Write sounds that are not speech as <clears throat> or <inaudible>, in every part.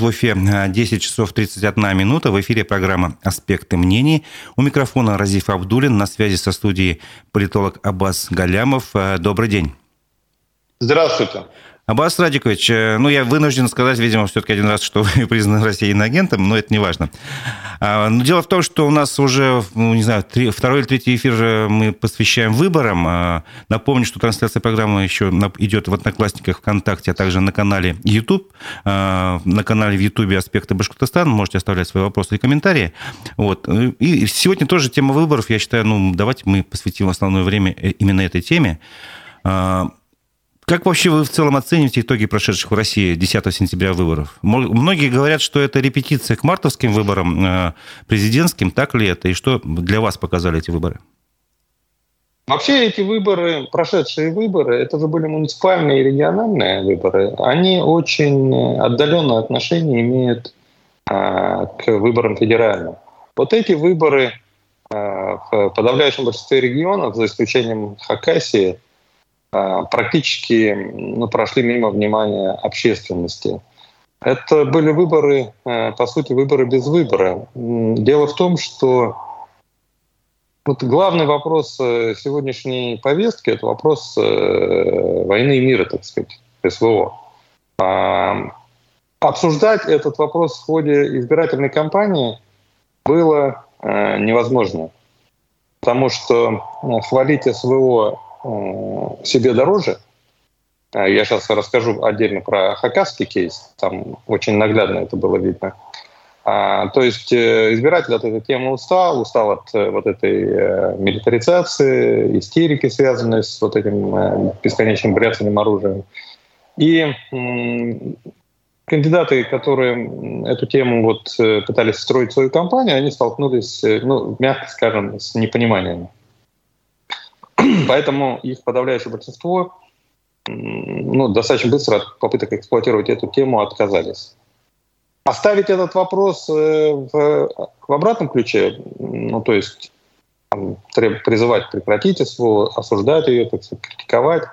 В Уфе 10 часов 31 минута. В эфире программа «Аспекты мнений». У микрофона Разиф Абдулин. На связи со студией политолог Аббас Галямов. Добрый день. Здравствуйте. Аббас Радикович, э, ну, я вынужден сказать, видимо, все-таки один раз, что <laughs> вы признаны Россией иноагентом, но это не важно. А, но дело в том, что у нас уже, ну, не знаю, три, второй или третий эфир мы посвящаем выборам. А, напомню, что трансляция программы еще идет в Одноклассниках, ВКонтакте, а также на канале YouTube. А, на канале в YouTube «Аспекты Башкортостана». Можете оставлять свои вопросы и комментарии. Вот. И сегодня тоже тема выборов. Я считаю, ну, давайте мы посвятим основное время э, именно этой теме. Как вообще вы в целом оцениваете итоги прошедших в России 10 сентября выборов? Многие говорят, что это репетиция к мартовским выборам э, президентским. Так ли это? И что для вас показали эти выборы? Вообще эти выборы, прошедшие выборы, это же были муниципальные и региональные выборы. Они очень отдаленное отношение имеют а, к выборам федеральным. Вот эти выборы а, в подавляющем большинстве регионов, за исключением Хакасии, практически ну, прошли мимо внимания общественности. Это были выборы, э, по сути, выборы без выбора. Дело в том, что вот главный вопрос э, сегодняшней повестки – это вопрос э, войны и мира, так сказать, СВО. А, обсуждать этот вопрос в ходе избирательной кампании было невозможно, потому что хвалить СВО себе дороже. А я сейчас расскажу отдельно про хакасский кейс, там очень наглядно это было видно. А, то есть э, избиратель от этой темы устал, устал от э, вот этой милитаризации, истерики, связанной с вот этим бесконечным бряцанием оружием. И кандидаты, которые эту тему вот пытались строить свою кампанию, они столкнулись, ну, мягко скажем, с непониманием. Поэтому их подавляющее большинство ну, достаточно быстро от попыток эксплуатировать эту тему отказались. Оставить этот вопрос э, в, в обратном ключе, ну, то есть там, призывать прекратить СВО, осуждать ее, так сказать, критиковать,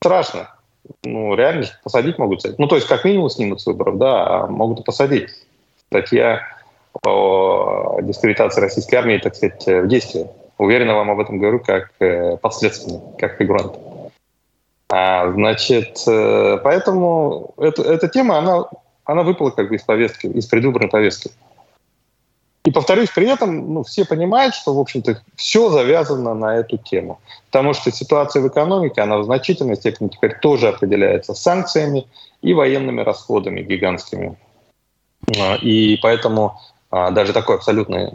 страшно. Ну, реально посадить могут. Ну, то есть, как минимум, снимут с выборов, да, а могут и посадить. Статья о дискредитации российской армии, так сказать, в действии. Уверенно вам об этом говорю как э, подследственный, как фигурант. А, значит, э, поэтому это, эта тема, она, она выпала как бы из повестки, из предвыборной повестки. И повторюсь, при этом ну, все понимают, что, в общем-то, все завязано на эту тему. Потому что ситуация в экономике, она в значительной степени теперь тоже определяется санкциями и военными расходами гигантскими. А, и поэтому а, даже такой абсолютно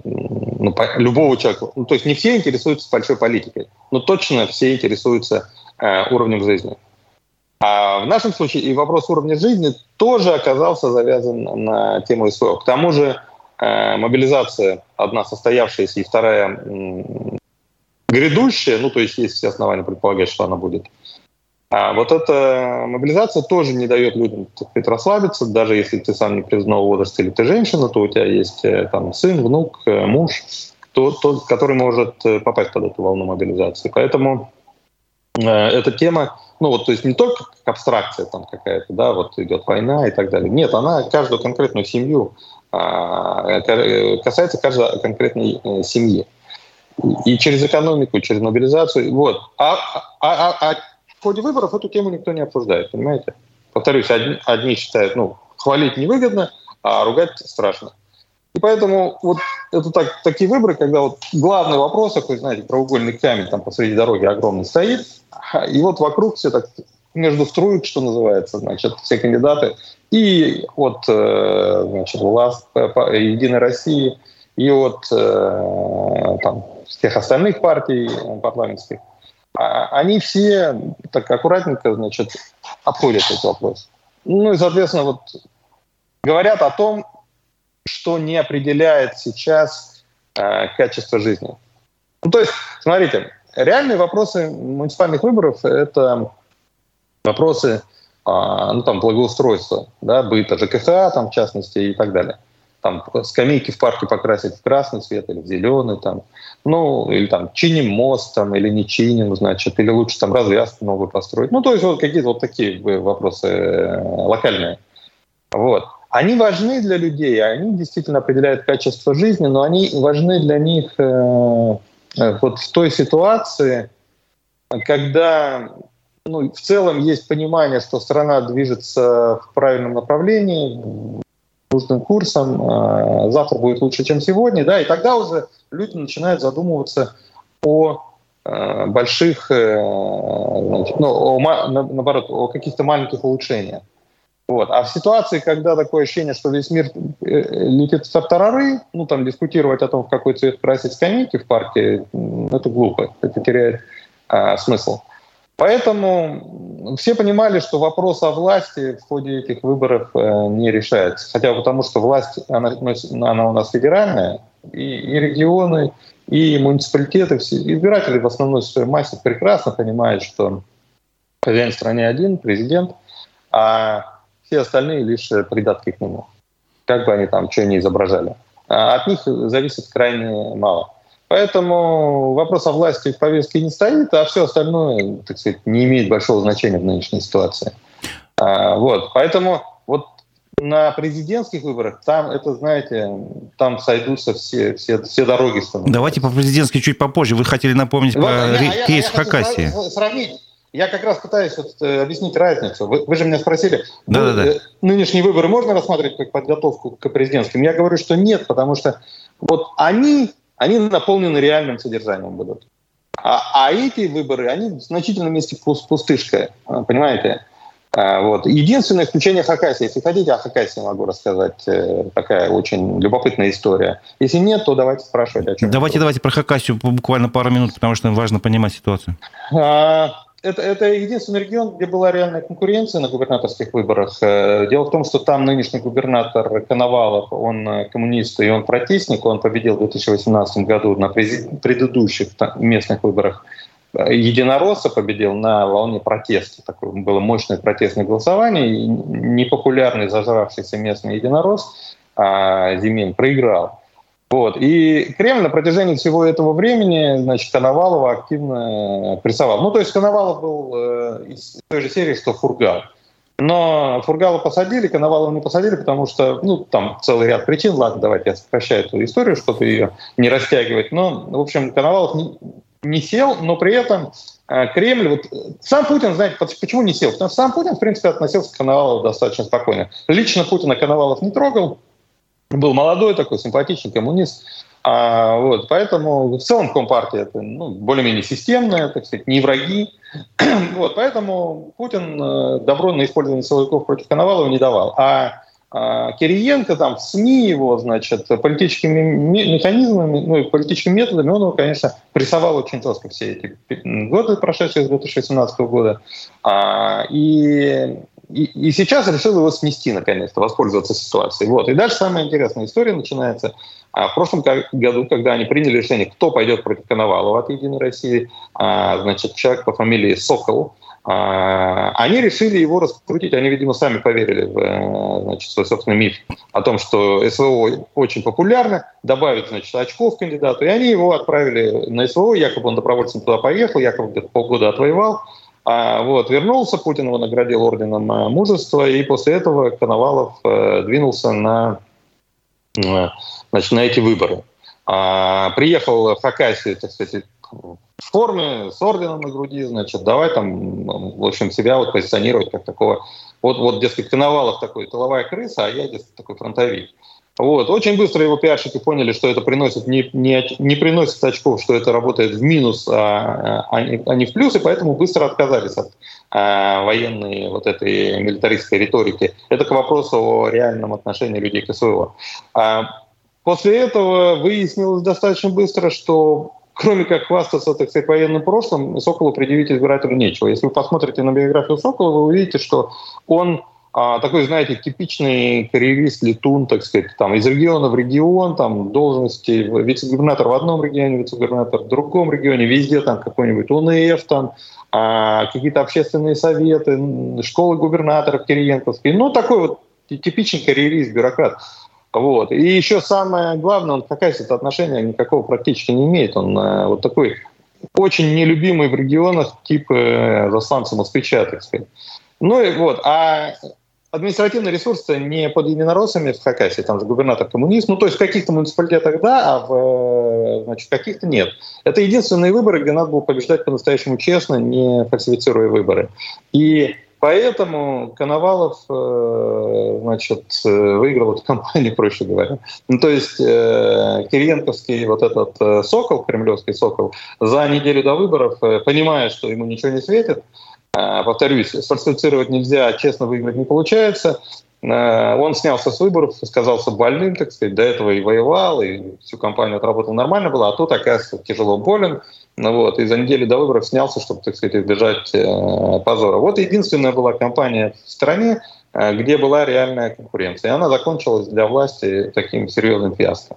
ну, любого человека. Ну, то есть не все интересуются большой политикой, но точно все интересуются э, уровнем жизни. А в нашем случае и вопрос уровня жизни тоже оказался завязан на тему СВО. К тому же э, мобилизация одна состоявшаяся и вторая э, грядущая, ну то есть есть все основания предполагать, что она будет, а вот эта мобилизация тоже не дает людям сказать, расслабиться, даже если ты сам не признаного возраста или ты женщина, то у тебя есть э, там сын, внук, э, муж, тот, тот, который может э, попасть под эту волну мобилизации. Поэтому э, эта тема, ну вот, то есть не только как абстракция там какая-то, да, вот идет война и так далее. Нет, она каждую конкретную семью э, касается каждой конкретной э, семьи. И через экономику, через мобилизацию. Вот. А, а, а, а в ходе выборов эту тему никто не обсуждает, понимаете? Повторюсь, одни, одни считают, ну, хвалить невыгодно, а ругать страшно. И поэтому вот это так, такие выборы, когда вот главный вопрос, такой, знаете, треугольный камень там посреди дороги огромный стоит, и вот вокруг все так между струек, что называется, значит, все кандидаты, и от, э, значит, власть Единой России, и от э, там, всех остальных партий парламентских, они все так аккуратненько, значит, обходят этот вопрос. Ну и, соответственно, вот говорят о том, что не определяет сейчас э, качество жизни. Ну, то есть, смотрите, реальные вопросы муниципальных выборов – это вопросы э, ну, там, благоустройства, да, быта, ЖКХ, там, в частности, и так далее там скамейки в парке покрасить в красный цвет или в зеленый, там, ну, или там чиним мост, там, или не чиним, значит, или лучше там развязку новую построить. Ну, то есть вот какие-то вот такие вопросы э, локальные. Вот. они важны для людей, они действительно определяют качество жизни, но они важны для них э, э, вот в той ситуации, когда ну, в целом есть понимание, что страна движется в правильном направлении, нужным курсом, э, завтра будет лучше, чем сегодня, да, и тогда уже люди начинают задумываться о э, больших, э, значит, ну, о, наоборот, о каких-то маленьких улучшениях. Вот. А в ситуации, когда такое ощущение, что весь мир летит в тартарары, ну, там, дискутировать о том, в какой цвет красить скамейки в парке, это глупо, это теряет а, смысл. Поэтому все понимали, что вопрос о власти в ходе этих выборов э, не решается. Хотя потому, что власть, она, она у нас федеральная, и, и регионы, и муниципалитеты, все, избиратели в основной своей массе прекрасно понимают, что хозяин в стране один, президент, а все остальные лишь придатки к нему. Как бы они там что ни изображали. А от них зависит крайне мало. Поэтому вопрос о власти в повестке не стоит, а все остальное, так сказать, не имеет большого значения в нынешней ситуации. А, вот, поэтому вот на президентских выборах там это, знаете, там сойдутся все, все, все дороги. Становятся. Давайте по президентски чуть попозже. Вы хотели напомнить вот, про я, кейс я, я в Хакасии. Сравнить. Я как раз пытаюсь вот, э, объяснить разницу. Вы, вы же меня спросили, да, вы, да, да. нынешние выборы можно рассматривать как подготовку к президентским? Я говорю, что нет, потому что вот они они наполнены реальным содержанием будут. А, а эти выборы, они в значительном месте пустышка, понимаете? А, вот. Единственное исключение Хакасии. Если хотите, о Хакасии могу рассказать. Э, такая очень любопытная история. Если нет, то давайте спрашивать о чем. Давайте, давайте про Хакасию буквально пару минут, потому что важно понимать ситуацию. А, это, это единственный регион, где была реальная конкуренция на губернаторских выборах. Э, дело в том, что там нынешний губернатор Коновалов, он э, коммунист и он протестник, он победил в 2018 году на предыдущих местных выборах единоросса победил на волне протеста. Такое было мощное протестное голосование. И непопулярный зажравшийся местный единорос а, Зимин проиграл. Вот. И Кремль на протяжении всего этого времени, значит, Коновалова активно прессовал. Ну, то есть Коновалов был э, из той же серии, что Фургал. Но Фургала посадили, Коновалова не посадили, потому что, ну, там целый ряд причин. Ладно, давайте я сокращаю эту историю, чтобы ее не растягивать. Но, в общем, Коновалов не, не сел, но при этом э, Кремль, вот сам Путин, знаете, почему не сел? Потому что сам Путин, в принципе, относился к Коновалову достаточно спокойно. Лично Путина Коновалов не трогал, был молодой такой, симпатичный коммунист. А, вот, поэтому в целом Компартия это ну, более-менее системная, так сказать, не враги. <clears throat> вот, поэтому Путин э, добро на использование силовиков против Коновалова не давал. А, а Кириенко там в СМИ его, значит, политическими механизмами, ну и политическими методами, он его, конечно, прессовал очень жестко все эти годы, прошедшие с 2018 года. А, и и, и сейчас решил его снести, наконец-то, воспользоваться ситуацией. Вот. И дальше самая интересная история начинается. А в прошлом году, когда они приняли решение, кто пойдет против Коновалова от «Единой России», а, значит, человек по фамилии Сокол, а, они решили его раскрутить. Они, видимо, сами поверили в э, значит, свой собственный миф о том, что СВО очень популярно, добавить значит, очков кандидату. И они его отправили на СВО, якобы он добровольцем туда поехал, якобы где-то полгода отвоевал. А, вот, вернулся, Путин его наградил орденом э, мужества, и после этого Коновалов э, двинулся на, э, значит, на эти выборы. А, приехал в Хакасию, так сказать, в форме, с орденом на груди, значит, давай там, в общем, себя вот позиционировать как такого, вот, вот дескать, Коновалов такой тыловая крыса, а я, дескать, такой фронтовик. Вот. Очень быстро его пиарщики поняли, что это приносит не, не, не приносит очков, что это работает в минус, а, а, не, а не в плюс, и поэтому быстро отказались от а, военной вот этой милитаристской риторики. Это к вопросу о реальном отношении людей к СВО. А, после этого выяснилось достаточно быстро, что кроме как хвастаться, так сказать, военным прошлым, Соколу предъявить избирателю нечего. Если вы посмотрите на биографию Сокола, вы увидите, что он а, такой, знаете, типичный карьерист, летун, так сказать, там, из региона в регион, там, должности, вице-губернатор в одном регионе, вице-губернатор в другом регионе, везде там какой-нибудь УНФ, там, а, какие-то общественные советы, школы губернаторов Кириенковские, ну, такой вот типичный карьерист, бюрократ. Вот. И еще самое главное, он какая то отношения никакого практически не имеет. Он э, вот такой очень нелюбимый в регионах тип э, засланца москвича, так сказать. Ну и вот. А административный ресурс не под единороссами в Хакасии, там же губернатор коммунист, ну то есть в каких-то муниципалитетах да, а в значит, каких-то нет. Это единственные выборы, где надо было побеждать по-настоящему честно, не фальсифицируя выборы. И Поэтому Коновалов э, значит, выиграл эту <laughs> кампанию, проще говоря. Ну, то есть э, Кириенковский вот этот э, сокол, кремлевский сокол, за неделю до выборов, понимая, что ему ничего не светит, повторюсь, сфальсифицировать нельзя, а честно выиграть не получается, он снялся с выборов, сказался больным, так сказать, до этого и воевал, и всю кампанию отработал нормально было, а тут, оказывается, тяжело болен, ну вот, и за неделю до выборов снялся, чтобы, так сказать, избежать э, позора. Вот единственная была компания в стране, э, где была реальная конкуренция. И она закончилась для власти таким серьезным фиаско.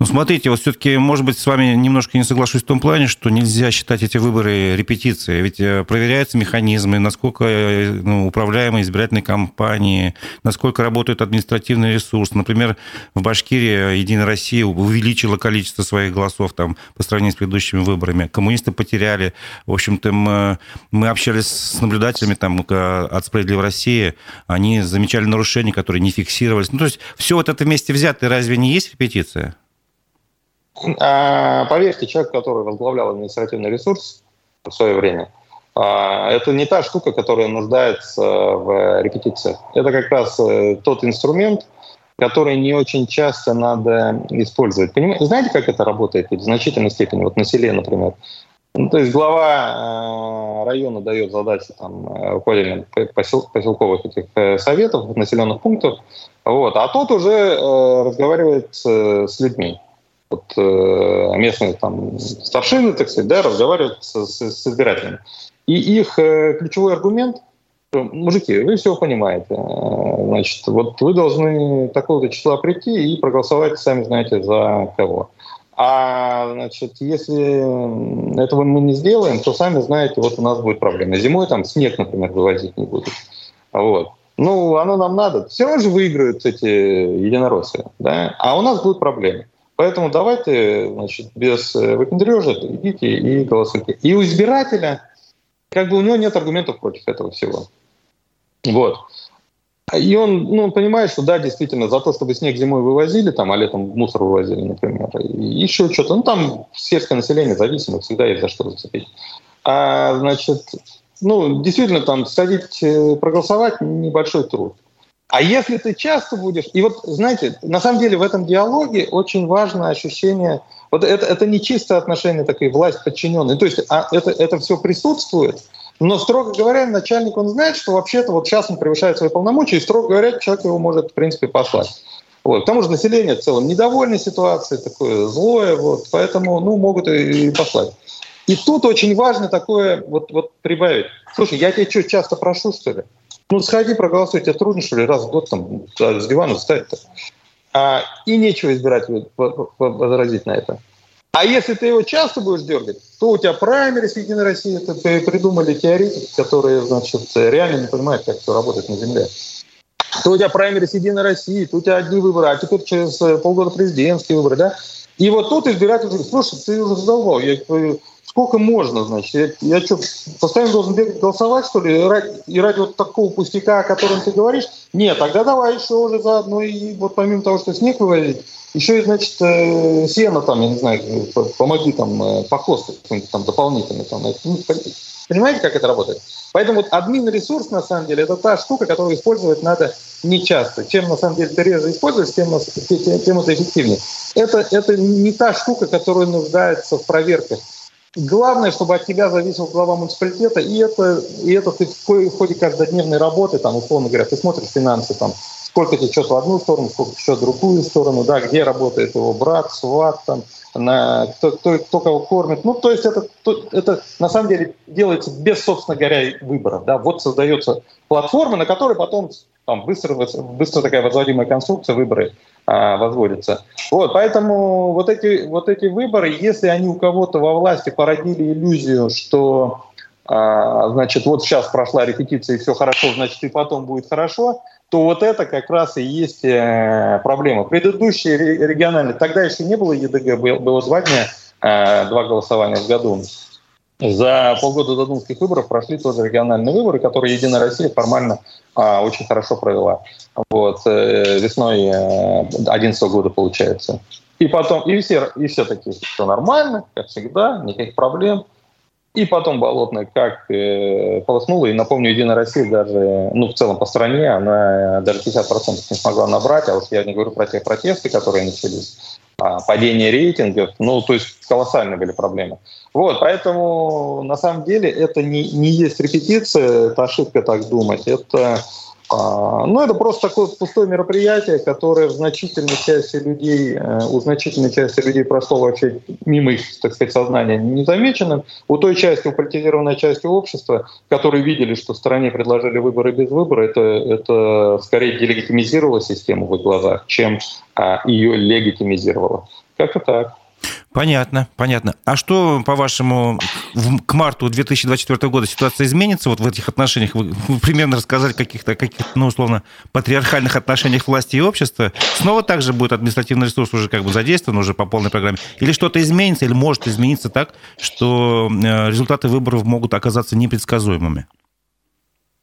Ну, смотрите, вот все-таки, может быть, с вами немножко не соглашусь в том плане, что нельзя считать эти выборы репетицией. Ведь э, проверяются механизмы, насколько э, ну, управляемые избирательные кампании, насколько работает административный ресурс. Например, в Башкирии Единая Россия увеличила количество своих голосов там, по сравнению с предыдущими выборами. Коммунисты потеряли. В общем-то, мы, мы общались с наблюдателями там, от «Справедливой России». Они замечали нарушения, которые не фиксировались. Ну, то есть все вот это вместе взятое разве не есть репетиция? А, поверьте, человек, который возглавлял административный ресурс в свое время, а, это не та штука, которая нуждается в репетициях. Это как раз э, тот инструмент, который не очень часто надо использовать. Понимаете, знаете, как это работает в значительной степени? Вот на селе, например. Ну, то есть глава э, района дает задачи там, э, руководителям посел, поселковых этих советов, населенных пунктов, вот, а тот уже разговаривает с людьми вот, э, местные там старшины, так сказать, да, разговаривают с, с, с избирателями. И их э, ключевой аргумент мужики, вы все понимаете. Э, значит, вот вы должны такого-то числа прийти и проголосовать, сами знаете, за кого. А значит, если этого мы не сделаем, то сами знаете, вот у нас будет проблема. Зимой там снег, например, вывозить не будут. Вот. Ну, оно нам надо. Все равно же выиграют эти единороссы. Да? А у нас будут проблемы. Поэтому давайте, значит, без э, выпендрежа идите и голосуйте. И у избирателя, как бы у него нет аргументов против этого всего. Вот. И он ну, понимает, что да, действительно, за то, чтобы снег зимой вывозили, там, а летом мусор вывозили, например, и еще что-то. Ну, там сельское население зависимо, всегда есть за что зацепить. А, значит, ну, действительно, там сходить э, проголосовать небольшой труд. А если ты часто будешь... И вот, знаете, на самом деле в этом диалоге очень важно ощущение... Вот это, это не чисто отношение такой власть-подчиненной. То есть а это, это все присутствует, но, строго говоря, начальник, он знает, что вообще-то вот сейчас он превышает свои полномочия, и, строго говоря, человек его может, в принципе, послать. Вот. К тому же население в целом недовольно ситуацией, такое злое, вот, поэтому ну, могут и, и послать. И тут очень важно такое вот, вот прибавить. Слушай, я тебя что, часто прошу, что ли? Ну, сходи, проголосуй, тебе трудно, что ли, раз в год там с дивана встать-то. А, и нечего избирателю возразить на это. А если ты его часто будешь дергать, то у тебя праймерис Единой России, это придумали теоретики, которые, значит, реально не понимают, как все работает на Земле. То у тебя праймерис Единой России, то у тебя одни выборы, а теперь через полгода президентские выборы, да? И вот тут избиратель говорит, слушай, ты уже задолбал, я Сколько можно, значит? Я, я что, постоянно должен бегать голосовать, что ли? И ради, и ради вот такого пустяка, о котором ты говоришь? Нет, тогда давай еще уже заодно и вот помимо того, что снег вывозить, еще и, значит, э, сено там, я не знаю, помоги там э, по хосту какой-нибудь там дополнительно. Там, ну, понимаете, как это работает? Поэтому вот админ ресурс, на самом деле, это та штука, которую использовать надо не часто. Чем, на самом деле, ты реже используешь, тем, тем, тем это эффективнее. Это, это не та штука, которая нуждается в проверках Главное, чтобы от тебя зависел глава муниципалитета, и это, и это ты в ходе каждодневной работы, там, условно говоря, ты смотришь финансы, там, сколько что-то в одну сторону, сколько что в другую сторону, да, где работает его брат, сват, там, на, кто, кто, кто кого кормит. Ну, то есть это, это на самом деле делается без, собственно говоря, выбора. Да? Вот создается платформа, на которой потом там быстро, быстро такая возводимая конструкция, выборы а, возводятся. Вот, поэтому вот эти, вот эти выборы, если они у кого-то во власти породили иллюзию, что а, значит, вот сейчас прошла репетиция и все хорошо, значит, и потом будет хорошо, то вот это как раз и есть э, проблема. Предыдущие региональные, тогда еще не было ЕДГ, было дня, э, два голосования в году. За полгода до думских выборов прошли тоже региональные выборы, которые Единая Россия формально а, очень хорошо провела. Вот, э, весной 2011 э, года получается. И потом, и все, и все такие, все нормально, как всегда, никаких проблем. И потом Болотная как э, полоснула. И напомню, Единая Россия даже, ну, в целом по стране, она даже 50% не смогла набрать. А уж я не говорю про те протесты, которые начались, падение рейтингов. Ну, то есть колоссальные были проблемы. Вот, поэтому на самом деле это не, не есть репетиция, это ошибка так думать. Это а, ну, это просто такое пустое мероприятие, которое в значительной части людей, э, у значительной части людей прошло вообще мимо их, так сказать, сознания незамеченным. У той части, у политизированной части общества, которые видели, что в стране предложили выборы без выбора, это, это скорее делегитимизировало систему в их глазах, чем а, ее легитимизировало. Как-то так. Понятно, понятно. А что, по-вашему, к марту 2024 года ситуация изменится вот в этих отношениях? Вы, примерно рассказали каких-то, каких ну, условно, патриархальных отношениях власти и общества. Снова также будет административный ресурс уже как бы задействован уже по полной программе? Или что-то изменится, или может измениться так, что э, результаты выборов могут оказаться непредсказуемыми?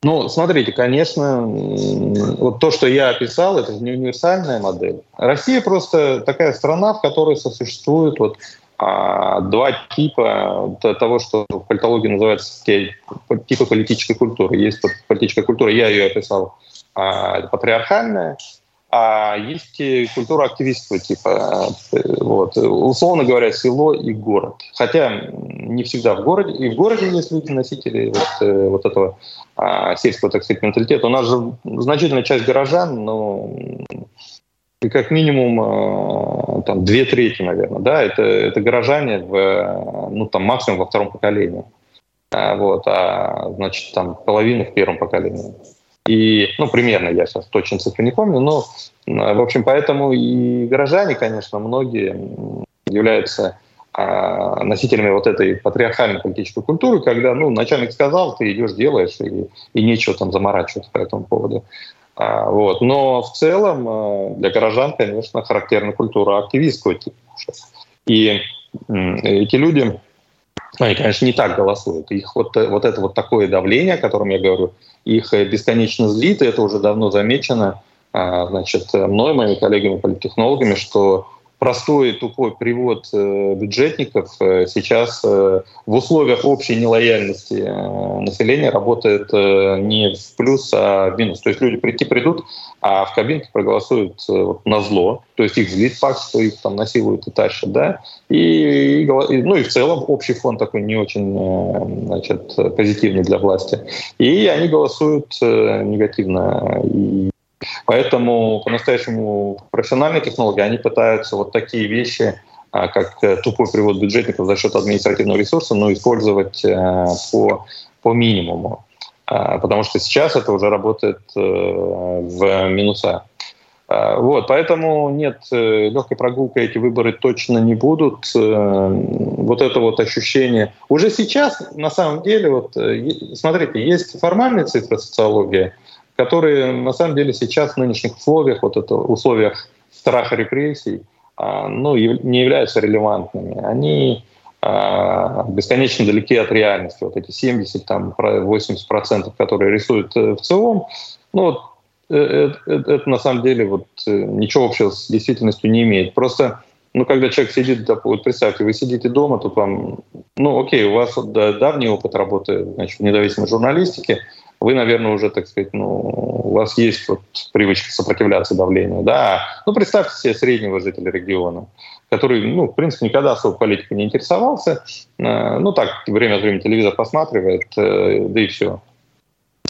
Ну, смотрите, конечно, вот то, что я описал, это не универсальная модель. Россия просто такая страна, в которой сосуществует вот а, два типа того, что в политологии называется типы политической культуры. Есть политическая культура, я ее описал, а, патриархальная, а есть культура активистского типа. Вот. Условно говоря, село и город. Хотя не всегда в городе. И в городе есть люди, носители вот, э, вот этого а, сельского, так сказать, менталитета. У нас же значительная часть горожан, но и как минимум а, там, две трети, наверное, да, это, это горожане в, ну, там, максимум во втором поколении. А, вот, а, значит, там половина в первом поколении. И, ну, примерно, я сейчас точно цифры не помню, но, в общем, поэтому и горожане, конечно, многие являются а, носителями вот этой патриархальной политической культуры, когда, ну, начальник сказал, ты идешь, делаешь, и, и нечего там заморачиваться по этому поводу. А, вот. Но в целом а, для горожан, конечно, характерна культура активистского типа. И эти люди, они, конечно, не так голосуют. Их вот, вот это вот такое давление, о котором я говорю, их э, бесконечно злит, и это уже давно замечено а, значит, мной, моими коллегами-политтехнологами, что простой тупой привод э, бюджетников э, сейчас в условиях общей нелояльности населения работает не в плюс, а в минус. То есть люди прийти придут, а в кабинке проголосуют на зло, то есть их злит факт, что их там насилуют и тащат, да, и, и, ну и в целом общий фон такой не очень значит, позитивный для власти. И они голосуют негативно. И поэтому по-настоящему профессиональные технологии, они пытаются вот такие вещи, а, как э, тупой привод бюджетников за счет административного ресурса, но использовать э, по, по минимуму. А, потому что сейчас это уже работает э, в минуса. А, вот, поэтому нет, легкой прогулкой эти выборы точно не будут. Вот это вот ощущение. Уже сейчас, на самом деле, вот, смотрите, есть формальные цифры социологии, которые на самом деле сейчас в нынешних условиях, вот это условиях страха репрессий, а, ну, не являются релевантными. Они а, бесконечно далеки от реальности. Вот эти 70, там, 80%, которые рисуют в целом, ну, это, это, это на самом деле вот э, ничего общего с действительностью не имеет. Просто, ну, когда человек сидит, вот представьте, вы сидите дома, тут вам, ну, окей, у вас вот, да, давний опыт работы значит, в независимой журналистике, вы, наверное, уже, так сказать, ну, у вас есть вот привычка сопротивляться давлению, да. Ну, представьте себе среднего жителя региона, который, ну, в принципе, никогда особо политикой не интересовался, э, ну, так, время от времени телевизор посматривает, э, да и все.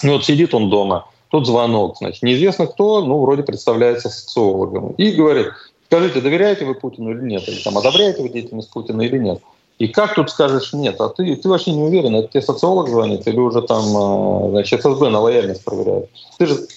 Ну, вот сидит он дома, Тут звонок, значит, неизвестно кто, ну, вроде представляется социологом. И говорит, скажите, доверяете вы Путину или нет? Или там, одобряете вы деятельность Путина или нет? И как тут скажешь нет? А ты, ты вообще не уверен, это тебе социолог звонит или уже там, а, значит, ФСБ на лояльность проверяет? Ты же,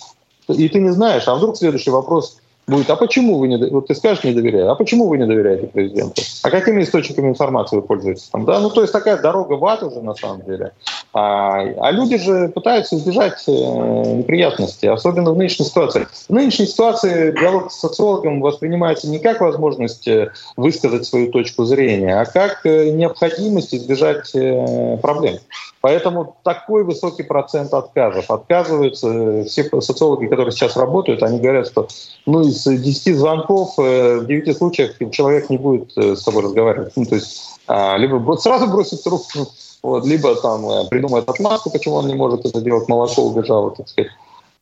и ты не знаешь, а вдруг следующий вопрос будет, а почему вы не, вот ты скажешь не доверяю, а почему вы не доверяете президенту? А какими источниками информации вы пользуетесь там, да? Ну, то есть такая дорога в ад уже на самом деле. А, а люди же пытаются избежать э, неприятностей, особенно в нынешней ситуации. В нынешней ситуации диалог с социологом воспринимается не как возможность э, высказать свою точку зрения, а как э, необходимость избежать э, проблем. Поэтому такой высокий процент отказов. Отказываются все социологи, которые сейчас работают, они говорят, что ну, из 10 звонков в 9 случаях человек не будет с тобой разговаривать. Ну, то есть а, либо сразу бросит трубку, вот, либо там придумает отмазку, почему он не может это делать, молоко убежало, так сказать.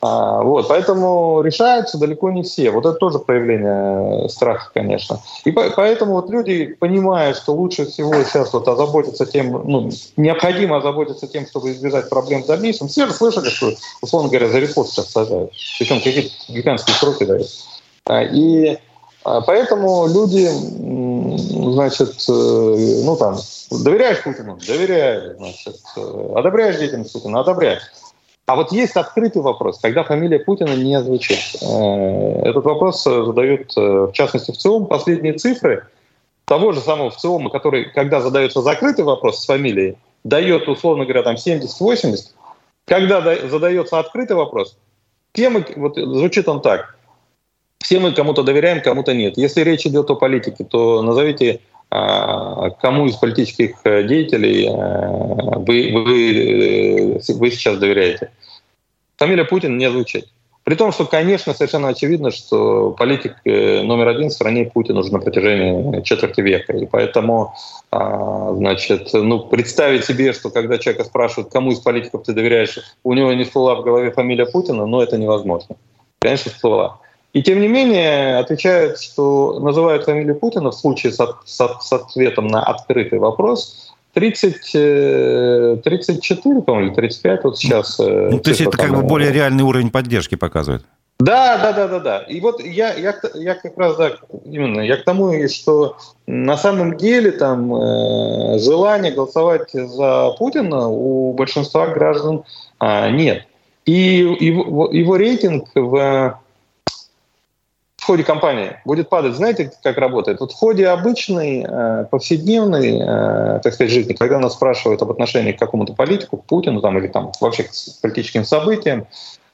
А, вот, поэтому решаются далеко не все. Вот это тоже проявление страха, конечно. И по, поэтому вот люди понимают, что лучше всего сейчас вот озаботиться тем, ну, необходимо озаботиться тем, чтобы избежать проблем в дальнейшем. Все же слышали, что, условно говоря, за репост сейчас сажают. Причем какие-то гигантские сроки дают. А, и а, поэтому люди, значит, э, ну там, доверяешь Путину? Доверяешь, значит. Э, одобряешь деятельность Путина? Одобряешь. А вот есть открытый вопрос, когда фамилия Путина не звучит. Э, этот вопрос задают, э, в частности, в ЦИОМ. Последние цифры того же самого в ЦИОМа, который, когда задается закрытый вопрос с фамилией, дает, условно говоря, там 70-80. Когда задается открытый вопрос, темы, вот звучит он так. Все мы кому-то доверяем, кому-то нет. Если речь идет о политике, то назовите кому из политических э, деятелей э, вы, вы, э, вы сейчас доверяете. Фамилия Путин не звучит. При том, что, конечно, совершенно очевидно, что политик номер один в стране Путин уже на протяжении четверти века. И поэтому, а, значит, ну, представить себе, что когда человека спрашивают, кому из политиков ты доверяешь, у него не всплыла в голове фамилия Путина, ну, это невозможно. Конечно, всплыла. И тем не менее отвечают, что называют фамилию Путина в случае с, с, с ответом на открытый вопрос 30, 34, по-моему, или 35 вот сейчас. Э, ну, то есть это как бы более реальный уровень поддержки показывает. Да, да, да, да, да. И вот я, я, я как раз, да, именно, я к тому, что на самом деле там э, желания голосовать за Путина у большинства граждан э, нет. И его, его рейтинг в в ходе кампании будет падать. Знаете, как работает? Вот в ходе обычной, э, повседневной, э, так сказать, жизни, когда нас спрашивают об отношении к какому-то политику, к Путину там, или там, вообще к политическим событиям,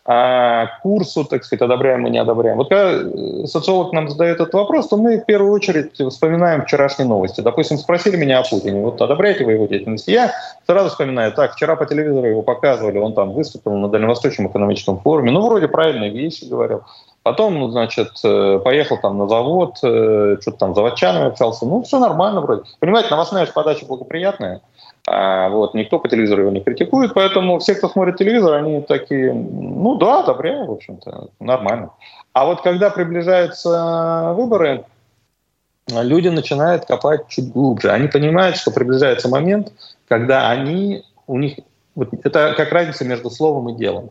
а курсу, так сказать, одобряем и не одобряем. Вот когда э, социолог нам задает этот вопрос, то мы в первую очередь вспоминаем вчерашние новости. Допустим, спросили меня о Путине, вот одобряете вы его деятельность? Я сразу вспоминаю, так, вчера по телевизору его показывали, он там выступил на Дальневосточном экономическом форуме, ну, вроде правильные вещи говорил. Потом, ну, значит, э, поехал там на завод, э, что-то там заводчанами общался. Ну, все нормально вроде. Понимаете, новостная же подача благоприятная. А, вот, никто по телевизору его не критикует, поэтому все, кто смотрит телевизор, они такие, ну да, одобряю, в общем-то, нормально. А вот когда приближаются выборы, люди начинают копать чуть глубже. Они понимают, что приближается момент, когда они, у них, вот это как разница между словом и делом.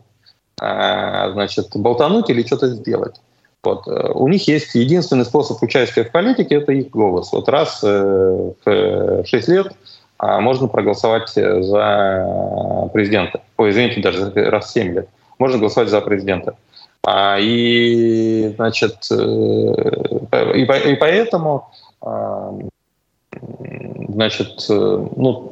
А, значит, болтануть или что-то сделать. Вот. Э, у них есть единственный способ участия в политике – это их голос. Вот раз э, в 6 лет а, можно проголосовать за президента. Ой, извините, даже раз в 7 лет. Можно голосовать за президента. А, и, значит, э, и, и поэтому, значит, ну,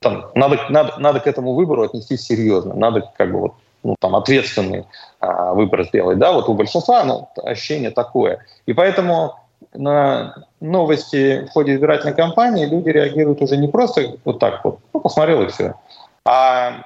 там, надо, надо, надо к этому выбору отнестись серьезно, надо как бы вот, ну, там, ответственный а, выбор сделать. Да, вот у большинства ну, ощущение такое. И поэтому на новости в ходе избирательной кампании люди реагируют уже не просто вот так вот, ну, посмотрел и все, а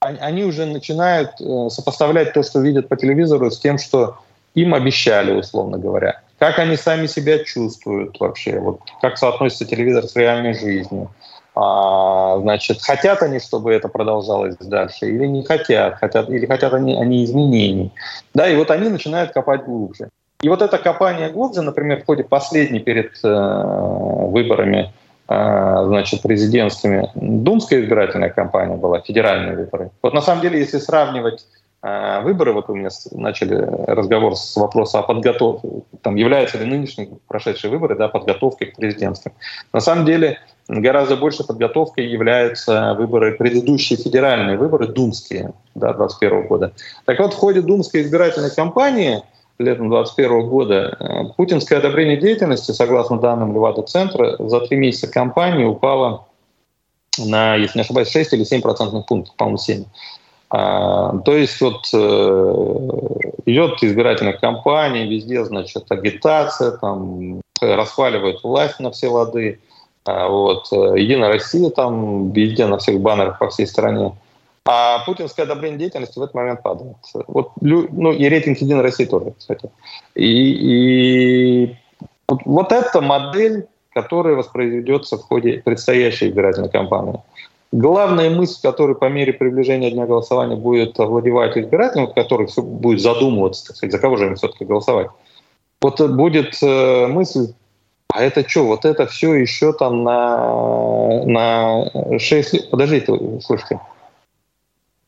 они уже начинают э, сопоставлять то, что видят по телевизору, с тем, что им обещали, условно говоря. Как они сами себя чувствуют вообще, вот, как соотносится телевизор с реальной жизнью. А, значит, хотят они, чтобы это продолжалось дальше, или не хотят, хотят или хотят они, они изменений. Да, и вот они начинают копать глубже. И вот это копание глубже, например, в ходе последней перед э, выборами, э, значит, президентскими, думская избирательная кампания была, федеральные выборы. Вот на самом деле, если сравнивать э, выборы, вот у меня начали разговор с вопроса о подготовке, там, являются ли нынешние прошедшие выборы да, подготовкой к президентским. На самом деле, гораздо больше подготовкой являются выборы, предыдущие федеральные выборы, думские, да, 21 года. Так вот, в ходе думской избирательной кампании летом 2021 года. Путинское одобрение деятельности, согласно данным Левада-центра, за три месяца кампании упало на, если не ошибаюсь, 6 или 7 процентных пунктов, по-моему, 7. А, то есть вот э, идет избирательная кампания, везде, значит, агитация, там расхваливают власть на все лады. А, вот, э, Единая Россия там везде на всех баннерах по всей стране. А путинское одобрение деятельности в этот момент падает. Вот, ну, и рейтинг Единой России тоже, кстати. И, и вот, вот эта модель, которая воспроизведется в ходе предстоящей избирательной кампании. Главная мысль, которая по мере приближения дня голосования будет овладевать избирателем, который будет задумываться, так сказать, за кого же им все-таки голосовать, вот будет э, мысль, а это что, вот это все еще там на, на 6 лет. Подождите, слушайте,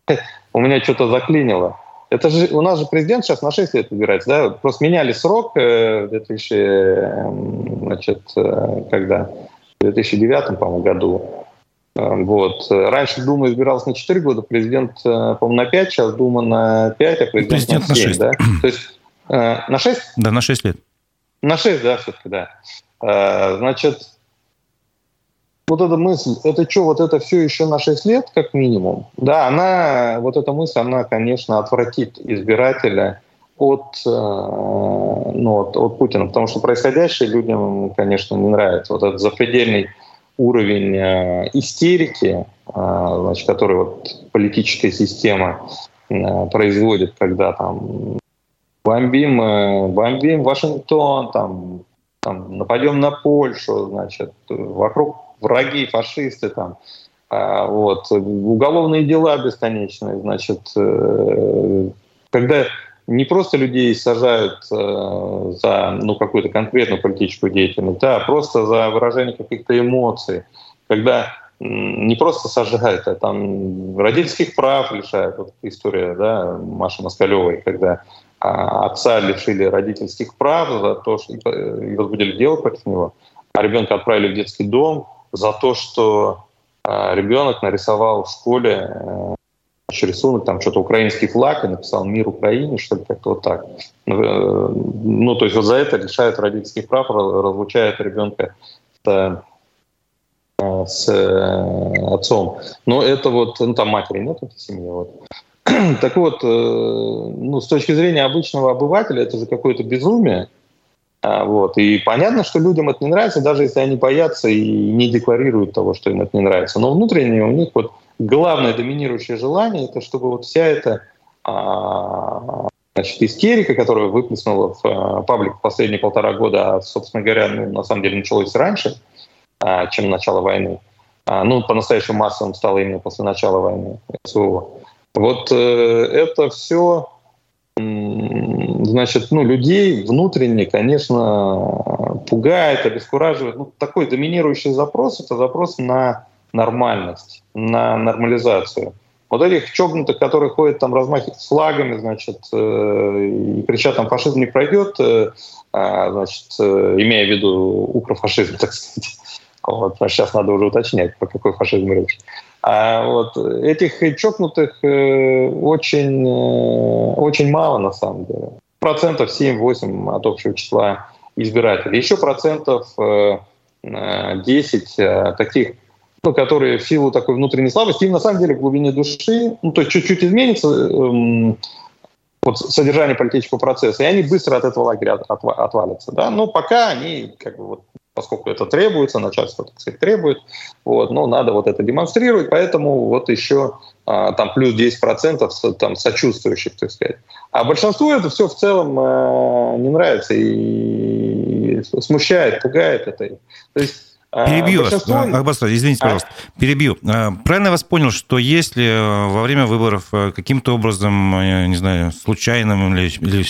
<laughs> у меня что-то заклинило. Это же у нас же президент сейчас на 6 лет выбирается, да? Просто меняли срок э, в 2000, эм, значит, э, когда в 2009, по-моему, году. Э, вот. Раньше Дума избиралась на 4 года, президент, по-моему, на 5, сейчас Дума на 5, а президент, президент на 7. На 6. Да? То есть на 6? Да, на 6 лет. На 6, да, все-таки, да. Значит, вот эта мысль, это что, вот это все еще на 6 лет, как минимум, да, она, вот эта мысль, она, конечно, отвратит избирателя от, э, ну, от, от Путина, потому что происходящее людям, конечно, не нравится. Вот этот запредельный уровень э, истерики, э, значит, который вот политическая система производит, когда там бомбим, бомбим Вашингтон, там, там нападем на Польшу, значит, вокруг враги, фашисты там, а, вот, уголовные дела бесконечные, значит, э, когда не просто людей сажают э, за ну, какую-то конкретную политическую деятельность, а просто за выражение каких-то эмоций, когда не просто сажают, а там родительских прав лишают. Вот история да, Маши Москалевой, когда отца лишили родительских прав за то, что и возбудили дело против него, а ребенка отправили в детский дом, за то, что э, ребенок нарисовал в школе э, рисунок, там что-то украинский флаг и написал «Мир Украине», что ли, как-то вот так. Ну, э, ну, то есть вот за это лишают родительских прав, разлучают ребенка с, э, с э, отцом. Но это вот, ну там матери нет в этой семье. Вот. <clears throat> Так вот, ну, с точки зрения обычного обывателя, это же какое-то безумие, а, вот. И понятно, что людям это не нравится, даже если они боятся и не декларируют того, что им это не нравится. Но внутренне у них вот главное доминирующее желание, это чтобы вот вся эта а, значит, истерика, которая выплеснула в а, паблик последние полтора года, собственно говоря, ну, на самом деле началось раньше, чем начало войны, ну, по-настоящему массовым стало именно после начала войны СВО. Вот э, это все значит, ну, людей внутренне, конечно, пугает, обескураживает. Ну, такой доминирующий запрос — это запрос на нормальность, на нормализацию. Вот этих чокнутых, которые ходят там размахивают флагами, значит, э, и кричат, там фашизм не пройдет, э, а, значит, э, имея в виду укрофашизм, <laughs> так сказать. Вот, а сейчас надо уже уточнять, про какой фашизм речь. А вот этих чокнутых э, очень, э, очень мало на самом деле. Процентов 7-8 от общего числа избирателей. Еще процентов 10 э, таких, ну, которые в силу такой внутренней слабости, им на самом деле в глубине души, ну, то есть чуть-чуть изменится эм, вот, содержание политического процесса, и они быстро от этого лагеря отвалятся. Да? Но пока они как бы, вот, поскольку это требуется, начальство, так сказать, требует, вот, но надо вот это демонстрировать, поэтому вот еще а, там плюс 10% там, сочувствующих, так сказать. А большинству это все в целом э, не нравится и смущает, пугает это. То есть перебью Большинство... вас, Арбастр, извините, а? пожалуйста, перебью. А, правильно я вас понял, что если э, во время выборов э, каким-то образом, э, не знаю, случайным или, или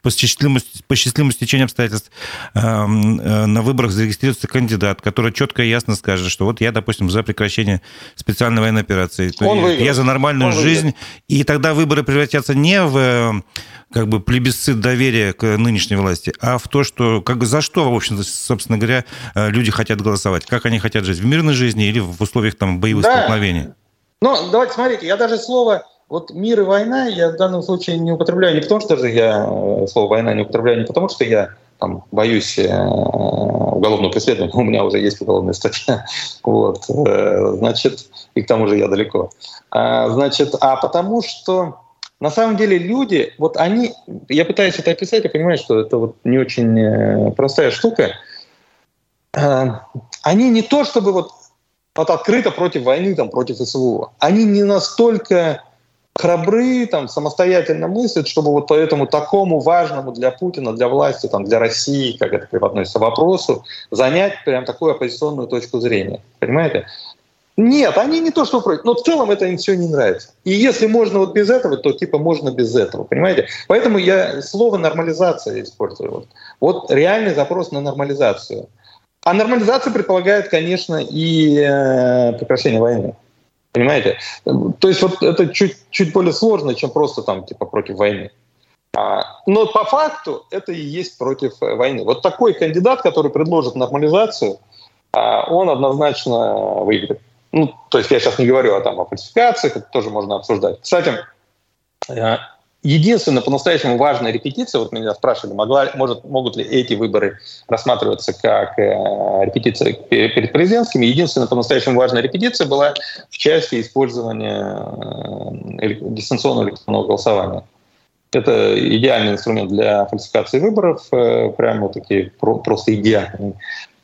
по, счастливому, по счастливому стечению обстоятельств на выборах зарегистрируется кандидат, который четко и ясно скажет, что вот я, допустим, за прекращение специальной военной операции, Он я за нормальную Он жизнь, выиграет. и тогда выборы превратятся не в как бы плебисцит доверия к нынешней власти, а в то, что как за что, в общем, собственно говоря, люди хотят голосовать, как они хотят жить в мирной жизни или в условиях там боевых да. столкновений. Ну, давайте смотрите, я даже слово вот мир и война я в данном случае не употребляю не потому, что же я э, слово «война» не употребляю не потому, что я там, боюсь э, уголовного преследования, <laughs> у меня уже есть уголовная статья, <laughs> вот, э, значит, и к тому же я далеко. А, значит, а потому что на самом деле люди, вот они, я пытаюсь это описать, я понимаю, что это вот не очень простая штука, они не то чтобы вот, вот открыто против войны, там, против СВО, они не настолько храбры, там, самостоятельно мыслят, чтобы вот по этому такому важному для Путина, для власти, там, для России, как это относится вопросу, занять прям такую оппозиционную точку зрения. Понимаете? Нет, они не то, что против, но в целом это им все не нравится. И если можно вот без этого, то типа можно без этого, понимаете? Поэтому я слово нормализация использую. Вот, вот реальный запрос на нормализацию. А нормализация предполагает, конечно, и э, прекращение войны. Понимаете? То есть вот это чуть, чуть более сложно, чем просто там типа против войны. А, но по факту это и есть против войны. Вот такой кандидат, который предложит нормализацию, а, он однозначно выиграет. Ну, то есть я сейчас не говорю о, там, о фальсификациях, это тоже можно обсуждать. Кстати, э, Единственная по-настоящему важная репетиция, вот меня спрашивали, могла, может, могут ли эти выборы рассматриваться как э, репетиция перед президентскими, единственная по-настоящему важная репетиция была в части использования э, дистанционного электронного голосования. Это идеальный инструмент для фальсификации выборов, э, прямо такие про, просто идеальный.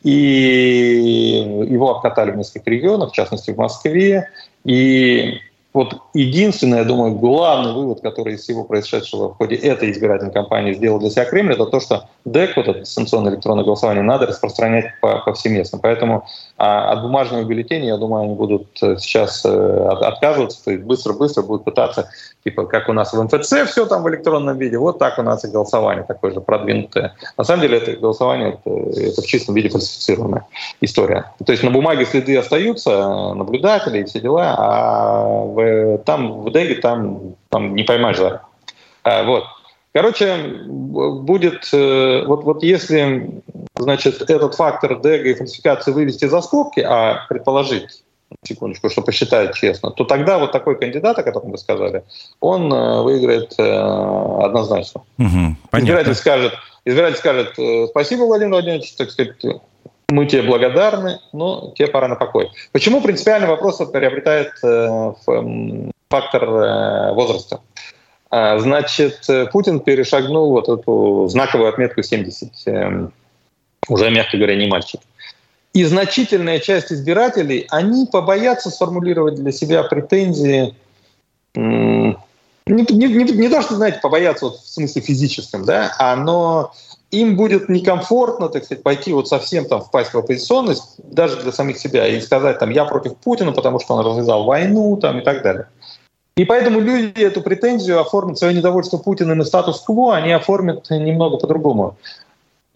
И его обкатали в нескольких регионах, в частности в Москве. И вот единственный, я думаю, главный вывод, который из всего происшедшего в ходе этой избирательной кампании сделал для себя Кремль, это то, что ДЭК, вот это дистанционное электронное голосование, надо распространять повсеместно. Поэтому а, от бумажного бюллетеня, я думаю, они будут э, сейчас э, отказываться, то есть быстро-быстро будут пытаться, типа, как у нас в МФЦ все там в электронном виде, вот так у нас и голосование такое же продвинутое. На самом деле это голосование это, это в чистом виде фальсифицированная история. То есть на бумаге следы остаются, наблюдатели и все дела, а в, там в ДЭГе там, там не поймаешь за. А, вот. Короче, будет, э, вот, вот если значит, этот фактор ДЭГа и фальсификации вывести за скобки, а предположить, секундочку, что посчитает честно, то тогда вот такой кандидат, о котором вы сказали, он э, выиграет э, однозначно. Угу, избиратель скажет, избиратель скажет, спасибо, Владимир Владимирович, так сказать, мы тебе благодарны, но тебе пора на покой. Почему принципиальный вопрос приобретает фактор возраста? А, значит, Путин перешагнул вот эту знаковую отметку 70. Эм, уже, мягко говоря, не мальчик. И значительная часть избирателей, они побоятся сформулировать для себя претензии, не, не, не, не то, что, знаете, побояться вот в смысле физическом, да, а но им будет некомфортно, так сказать, пойти вот совсем там впасть в оппозиционность, даже для самих себя, и сказать там, я против Путина, потому что он развязал войну там и так далее. И поэтому люди эту претензию оформят, свое недовольство Путиным и статус-кво, они оформят немного по-другому.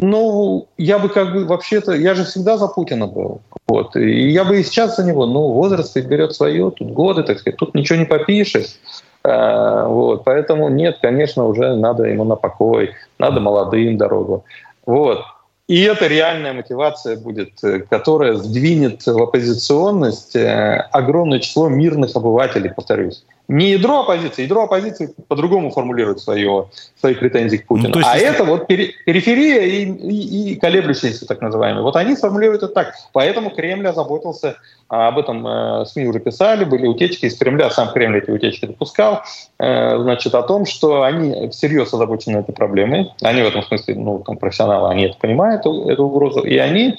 Ну, я бы как бы вообще-то, я же всегда за Путина был. Вот. И я бы и сейчас за него, ну, возраст берет свое, тут годы, так сказать, тут ничего не попишешь. А, вот. Поэтому нет, конечно, уже надо ему на покой, надо молодым дорогу. Вот. И это реальная мотивация будет, э, которая сдвинет в оппозиционность э, огромное число мирных обывателей, повторюсь не ядро оппозиции, ядро оппозиции по-другому формулирует свое, свои претензии к Путину. Ну, есть, а если... это вот периферия и, и, и колеблющиеся, так называемые. Вот они сформулируют это так. Поэтому Кремль озаботился, об этом э, СМИ уже писали, были утечки из Кремля, сам Кремль эти утечки допускал, э, значит, о том, что они всерьез озабочены этой проблемой. Они в этом смысле, ну, там, профессионалы, они это понимают, эту, эту угрозу, и они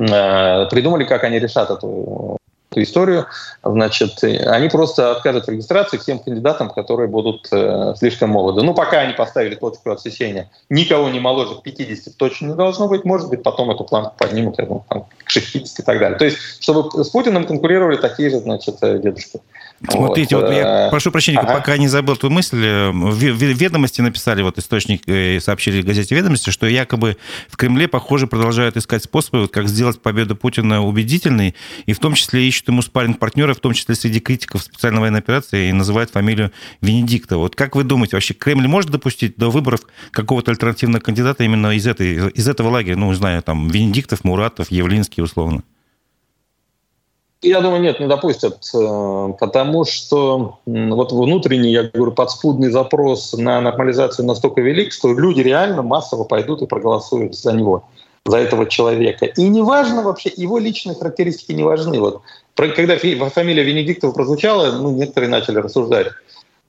э, придумали, как они решат эту эту историю, значит, они просто откажут в регистрации всем кандидатам, которые будут э, слишком молоды. Ну, пока они поставили точку отсечения, никого не моложе 50 точно не должно быть, может быть, потом эту планку поднимут, я думаю, там, к 60 и так далее. То есть, чтобы с Путиным конкурировали такие же, значит, э, дедушки. Смотрите, вот, вот я э, прошу прощения, ага. пока не забыл эту мысль. Э, в ведомости написали, вот источник сообщили в газете «Ведомости», что якобы в Кремле, похоже, продолжают искать способы, как сделать победу Путина убедительной, и в том числе ищут ему спарринг партнера, в том числе среди критиков специальной военной операции, и называют фамилию Венедикта. Вот как вы думаете, вообще Кремль может допустить до выборов какого-то альтернативного кандидата именно из, этой, из этого лагеря? Ну, не знаю, там, Венедиктов, Муратов, Явлинский, условно. Я думаю, нет, не допустят, э, потому что вот внутренний, я говорю, подспудный запрос на нормализацию настолько велик, что люди реально массово пойдут и проголосуют за него, за этого человека. И не важно вообще, его личные характеристики не важны. Вот когда фамилия Венедиктова прозвучала, ну, некоторые начали рассуждать.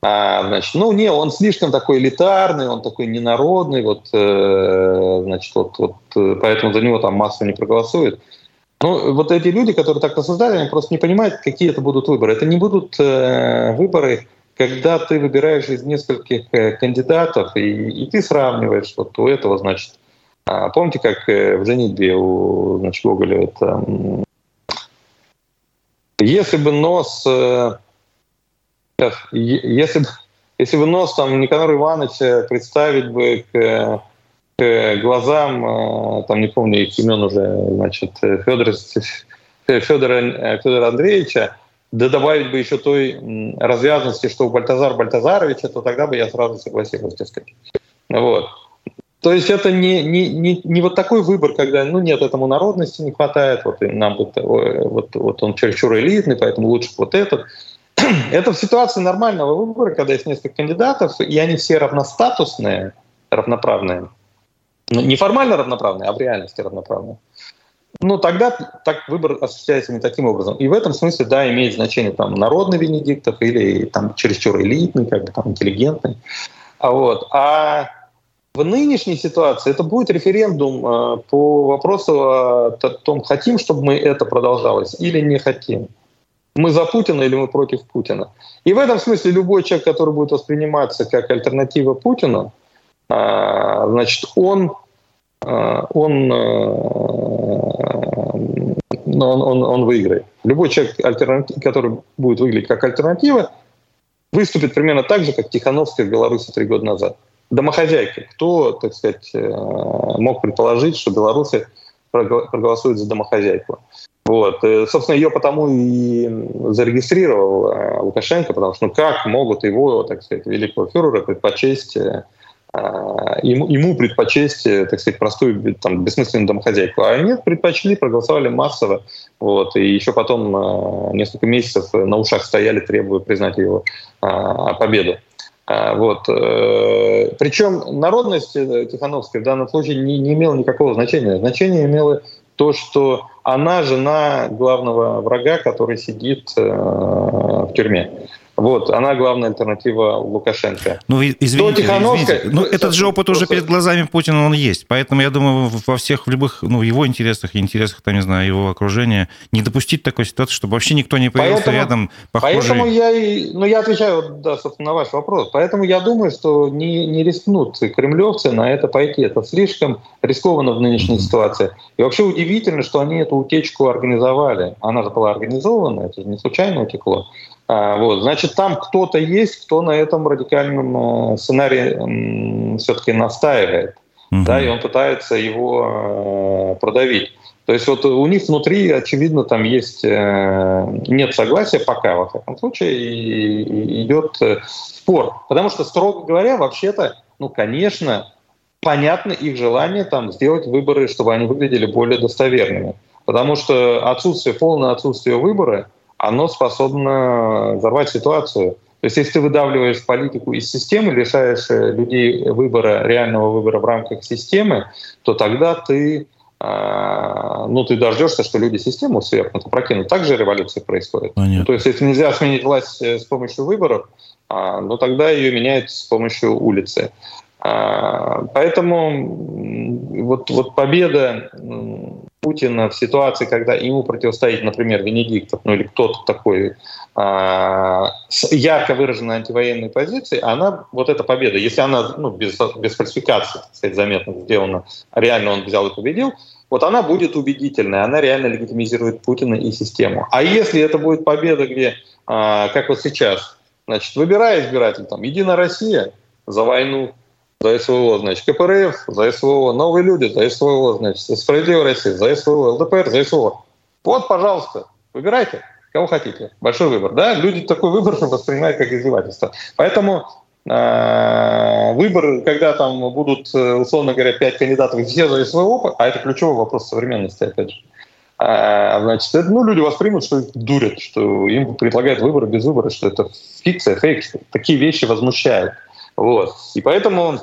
А, значит, ну, не, он слишком такой элитарный, он такой ненародный, вот, э, значит, вот, вот, э, поэтому за него там массово не проголосуют. Ну, вот эти люди, которые так рассуждали, они просто не понимают, какие это будут выборы. Это не будут э, выборы, когда ты выбираешь из нескольких э, кандидатов, и, и ты сравниваешь вот у этого, значит, а, помните, как э, в «Женитьбе» у значит, Гоголя это... Если бы нос... Э, если, если бы нос там Никанора Ивановича представить бы к глазам, э, там не помню их имен уже, значит, Федора, Федора, Федора Андреевича, да добавить бы еще той развязанности, что у Бальтазар Бальтазаровича, то тогда бы я сразу согласился, так сказать. Вот. То есть это не, не, не, не вот такой выбор, когда, ну нет, этому народности не хватает, вот нам вот, вот, вот он чересчур элитный, поэтому лучше вот этот. <clears throat> Это в ситуации нормального выбора, когда есть несколько кандидатов, и они все равностатусные, равноправные. Ну, не формально равноправные, а в реальности равноправные. Ну, тогда так выбор осуществляется не таким образом. И в этом смысле, да, имеет значение там народный Венедиктов или там чересчур элитный, как бы там интеллигентный. А вот. А в нынешней ситуации это будет референдум э, по вопросу о том, хотим, чтобы мы это продолжалось или не хотим. Мы за Путина или мы против Путина. И в этом смысле любой человек, который будет восприниматься как альтернатива Путину, значит, он, а, он, а, ну, он, он, он выиграет. Любой человек, который будет выглядеть как альтернатива, выступит примерно так же, как Тихановская в Беларуси три года назад. Домохозяйка. Кто, так сказать, э, мог предположить, что белорусы проголосуют за домохозяйку? Вот. Э, собственно, ее потому и зарегистрировал э, Лукашенко, потому что ну как могут его, так сказать, великого фюрера предпочесть а, ему, ему предпочесть, э, так сказать, простую там, бессмысленную домохозяйку. А нет, предпочли, проголосовали массово. Вот, и еще потом а, несколько месяцев на ушах стояли, требуя признать его а, победу. Вот. Э, Причем народность э, Тихановская в данном случае не, не имела никакого значения. Значение имело то, что она жена главного врага, который сидит в тюрьме. Вот, она главная альтернатива Лукашенко. Ну, извините, извините. Ну, этот же опыт уже перед глазами Путина он есть. Поэтому, я думаю, во всех, в любых, ну, его интересах и интересах, там, не знаю, его окружения, не допустить такой ситуации, чтобы вообще никто не появился поэтому, рядом похожий. Поэтому я и, ну, я отвечаю, да, собственно, на ваш вопрос. Поэтому я думаю, что не, не рискнут кремлевцы на это пойти. Это слишком рискованно в нынешней mm-hmm. ситуации. И вообще удивительно, что они эту утечку организовали. Она же была организована, это же не случайно утекло. А, вот, значит, там кто-то есть, кто на этом радикальном э, сценарии все-таки настаивает, угу. да, и он пытается его э, продавить. То есть вот у них внутри, очевидно, там есть э, нет согласия пока, во всяком случае, и идет спор. Потому что, строго говоря, вообще-то, ну, конечно, понятно их желание там сделать выборы, чтобы они выглядели более достоверными. Потому что отсутствие, полное отсутствие выбора – оно способно взорвать ситуацию. То есть если ты выдавливаешь политику из системы, лишаешь э, людей выбора, реального выбора в рамках системы, то тогда ты а, ну, ты дождешься, что люди систему свергнут, прокинут. Так же революция происходит. Ну, то есть, если нельзя сменить власть э, с помощью выборов, а, ну, тогда ее меняют с помощью улицы. А, поэтому вот, вот победа Путина в ситуации, когда ему противостоит, например, Венедиктов, ну или кто-то такой а, с ярко выраженной антивоенной позиции, она, вот эта победа, если она ну, без, без фальсификации, так сказать, заметно сделана, реально он взял и победил, вот она будет убедительной, она реально легитимизирует Путина и систему. А если это будет победа, где, а, как вот сейчас, значит, выбирай избиратель, там, Единая Россия за войну, за СВО, значит, КПРФ, за СВО, новые люди, за СВО, значит, Справедливая Россия, за СВО, ЛДПР, за СВО. Вот, пожалуйста, выбирайте, кого хотите. Большой выбор, да? Люди такой выбор <laughs> воспринимают как издевательство. Поэтому э, выбор, когда там будут, условно говоря, пять кандидатов, все за СВО, а это ключевой вопрос современности, опять же, А, значит, это, ну, люди воспримут, что их дурят, что им предлагают выборы без выбора, что это фикция, фейк, что такие вещи возмущают. Вот. И поэтому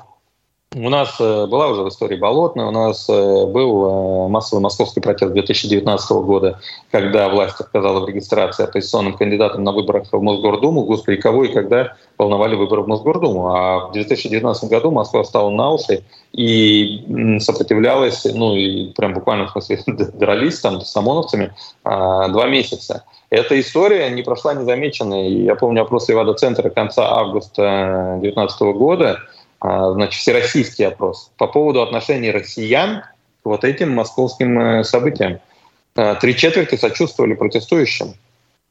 у нас э, была уже в истории Болотная, у нас э, был э, массовый московский протест 2019 года, когда власть отказала в регистрации оппозиционным кандидатам на выборах в Мосгордуму. Господи, кого и когда волновали выборы в Мосгордуму. А в 2019 году Москва стала на уши и сопротивлялась, ну и прям буквально в смысле <laughs> дрались там с ОМОНовцами а, два месяца. Эта история не прошла незамеченной. Я помню опрос Левада-центра конца августа 2019 года, значит, всероссийский опрос по поводу отношений россиян к вот этим московским э, событиям. А, три четверти сочувствовали протестующим.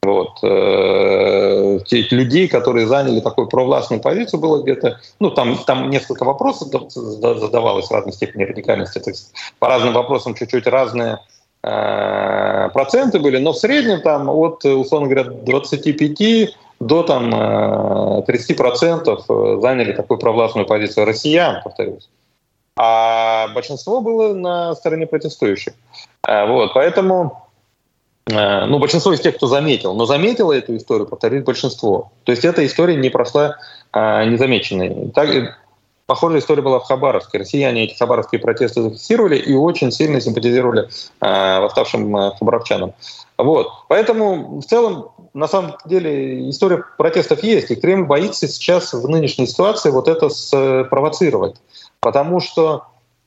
Вот. Э, те людей, которые заняли такую провластную позицию, было где-то, ну, там, там несколько вопросов задавалось разной степени радикальности. То есть по разным вопросам чуть-чуть разные э, проценты были, но в среднем там от, условно говоря, 25 до там, 30% э, э, заняли такую провластную позицию россиян, повторюсь. А большинство было на стороне протестующих. Э, вот, поэтому ну, большинство из тех, кто заметил, но заметило эту историю, повторюсь, большинство. То есть эта история не прошла а, незамеченной. Так, похожая история была в Хабаровске. Россияне эти хабаровские протесты зафиксировали и очень сильно симпатизировали а, восставшим хабаровчанам. Вот. Поэтому в целом, на самом деле, история протестов есть, и Кремль боится сейчас в нынешней ситуации вот это спровоцировать. Потому что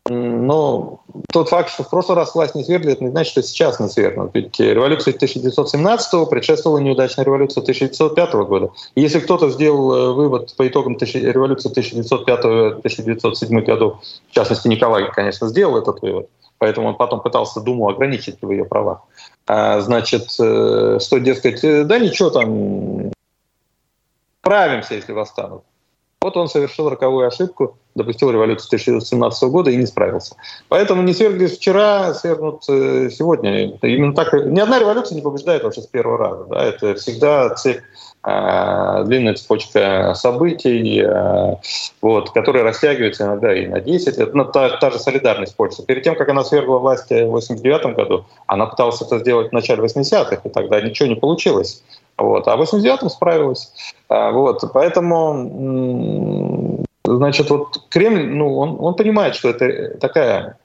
ну, тот факт, что в прошлый раз власть не свергли, это не значит, что сейчас не свергнут. Ведь революция 1917 предшествовала неудачная революция 1905 года. И если кто-то сделал э, вывод по итогам революции 1905-1907 годов, в частности, Николай, конечно, сделал этот вывод, поэтому он потом пытался Думу ограничить в ее правах. А, значит, э, что, дескать, э, да ничего там, справимся, если восстанут. Вот он совершил роковую ошибку, допустил революцию 1917 года и не справился. Поэтому не свергли вчера, свергнут э, сегодня. Именно так. Ни одна революция не побеждает вообще с первого раза. Да? Это всегда цепь а, длинная цепочка событий, а, вот, которая растягивается иногда и на 10 лет. Ну, та, та же солидарность Польши. Перед тем, как она свергла власть в 89 году, она пыталась это сделать в начале 80-х, и тогда ничего не получилось. Вот. А в 89-м справилась. А, вот. Поэтому, значит, вот Кремль, ну, он, он понимает, что это такая,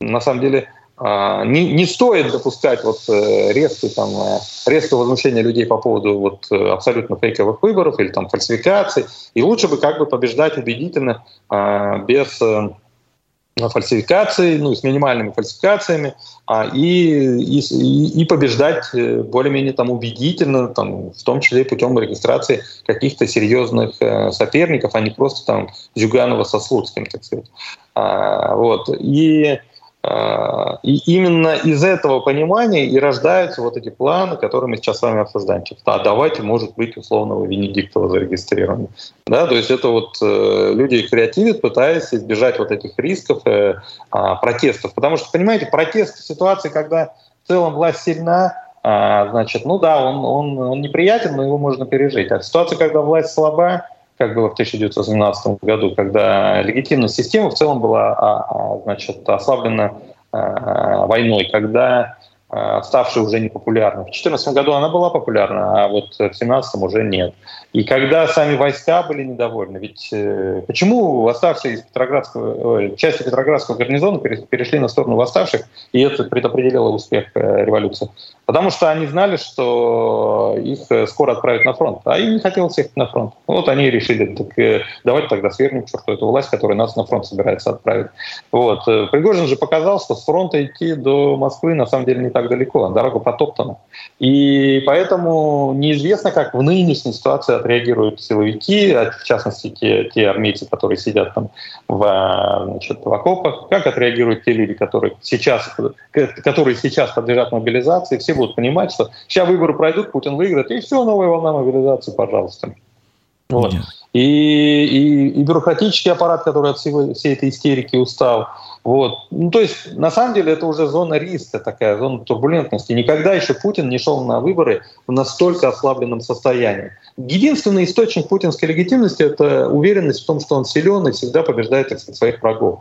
на самом деле, а, не, не стоит допускать вот э, резкое, там, э, резкое возмущение людей по поводу вот э, абсолютно фейковых выборов или там фальсификаций. И лучше бы как бы побеждать убедительно, а, без фальсификаций, ну, с минимальными фальсификациями, а, и, и, и побеждать более-менее там убедительно, там, в том числе путем регистрации каких-то серьезных соперников, а не просто там Зюганова со Слуцким, так сказать. Вот. И а, и именно из этого понимания и рождаются вот эти планы, которые мы сейчас с вами обсуждаем. Типа, а давайте, может быть, условного Венедиктова зарегистрированы. Да, то есть это вот э, люди креативят, пытаясь избежать вот этих рисков э, э, протестов. Потому что, понимаете, протест в ситуации, когда в целом власть сильна, э, значит, ну да, он, он, он неприятен, но его можно пережить. А в ситуации, когда власть слаба, как было в 1917 году, когда легитимность системы в целом была а, а, значит, ослаблена а, войной, когда ставшая уже непопулярной. В 2014 году она была популярна, а вот в 2017 уже нет. И когда сами войска были недовольны, ведь э, почему восставшие из Петроградского, э, части Петроградского гарнизона перешли на сторону восставших, и это предопределило успех э, революции? Потому что они знали, что их скоро отправят на фронт, а им не хотелось ехать на фронт. Вот они решили, так давайте тогда свергнем черту эту власть, которая нас на фронт собирается отправить. Вот. Пригожин же показал, что с фронта идти до Москвы на самом деле не так далеко, дорога потоптана. И поэтому неизвестно, как в нынешней ситуации отреагируют силовики, а в частности те, те армейцы, которые сидят там в, значит, в окопах, как отреагируют те люди, которые сейчас, которые сейчас подлежат мобилизации. Все будут понимать, что сейчас выборы пройдут, Путин выиграет, и все, новая волна мобилизации, пожалуйста. Вот. И, и, и бюрократический аппарат, который от всего, всей этой истерики устал, вот. Ну, то есть, на самом деле, это уже зона риска, такая зона турбулентности. Никогда еще Путин не шел на выборы в настолько ослабленном состоянии. Единственный источник путинской легитимности — это уверенность в том, что он силен и всегда побеждает так сказать, своих врагов.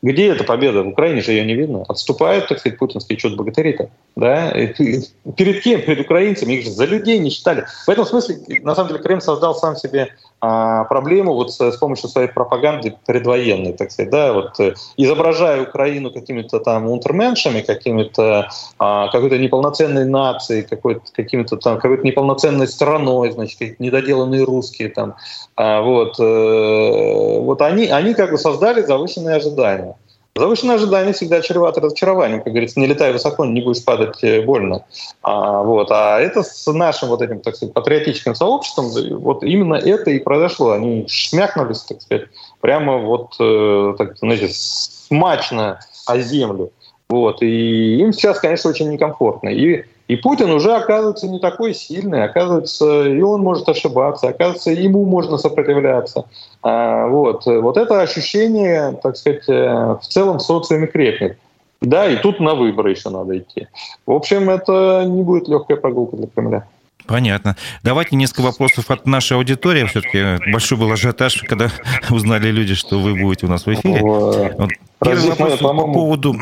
Где эта победа? В Украине же ее не видно. Отступают, так сказать, путинские чудо-богатыри-то. да, перед кем? Перед украинцами, их же за людей не считали. В этом смысле, на самом деле, Крым создал сам себе проблему вот с, помощью своей пропаганды предвоенной, так сказать, да, вот э, изображая Украину какими-то там унтерменшами, какими-то а, какой-то неполноценной нацией, какой-то какими-то там какой-то неполноценной страной, значит, недоделанные русские там, а, вот, э, вот они, они как бы создали завышенные ожидания. Завышенные ожидания всегда чреваты разочарованием. Как говорится, не летай высоко, не будешь падать э, больно. А, вот. а это с нашим вот этим, так сказать, патриотическим сообществом, вот именно это и произошло. Они шмякнулись, так сказать, прямо вот, э, так, знаете, смачно о землю. Вот. И им сейчас, конечно, очень некомфортно. И и Путин уже оказывается не такой сильный, оказывается, и он может ошибаться, оказывается, ему можно сопротивляться. А, вот. вот это ощущение, так сказать, э, в целом в социуме крепнет. Да, и тут на выборы еще надо идти. В общем, это не будет легкая прогулка для Кремля. Понятно. Давайте несколько вопросов от нашей аудитории. Все-таки большой был ажиотаж, когда <laughs> узнали люди, что вы будете у нас в эфире. Вот. Первый вопрос по поводу...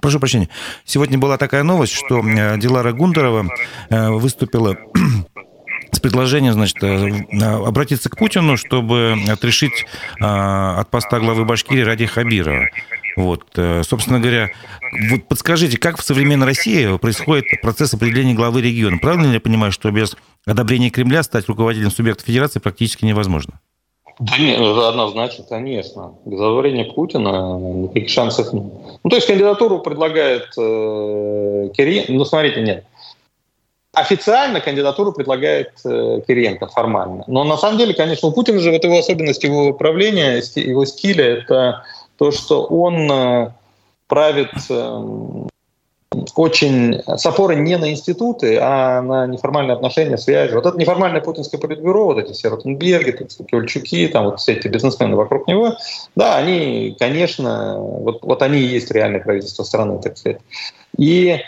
Прошу прощения. Сегодня была такая новость, что э, Дилара Гундарова э, выступила <clears throat> с предложением, значит, э, обратиться к Путину, чтобы отрешить от поста главы Башкирии ради Хабирова. Вот, собственно говоря, вот подскажите, как в современной России происходит процесс определения главы региона? Правильно ли я понимаю, что без одобрения Кремля стать руководителем субъекта федерации практически невозможно? Да нет, ну, однозначно, конечно. Без одобрения Путина никаких шансов нет. Ну, то есть кандидатуру предлагает э, Кириенко. Ну, смотрите, нет. Официально кандидатуру предлагает э, Кириенко формально. Но на самом деле, конечно, у Путина же вот его особенность его управления, его стиля, это то, что он э, правит э, очень с опорой не на институты, а на неформальные отношения, связи. Вот это неформальное путинское политбюро, вот эти все Ротенберги, Кольчуки, там вот все эти бизнесмены вокруг него, да, они, конечно, вот, вот они и есть реальное правительство страны, так сказать. И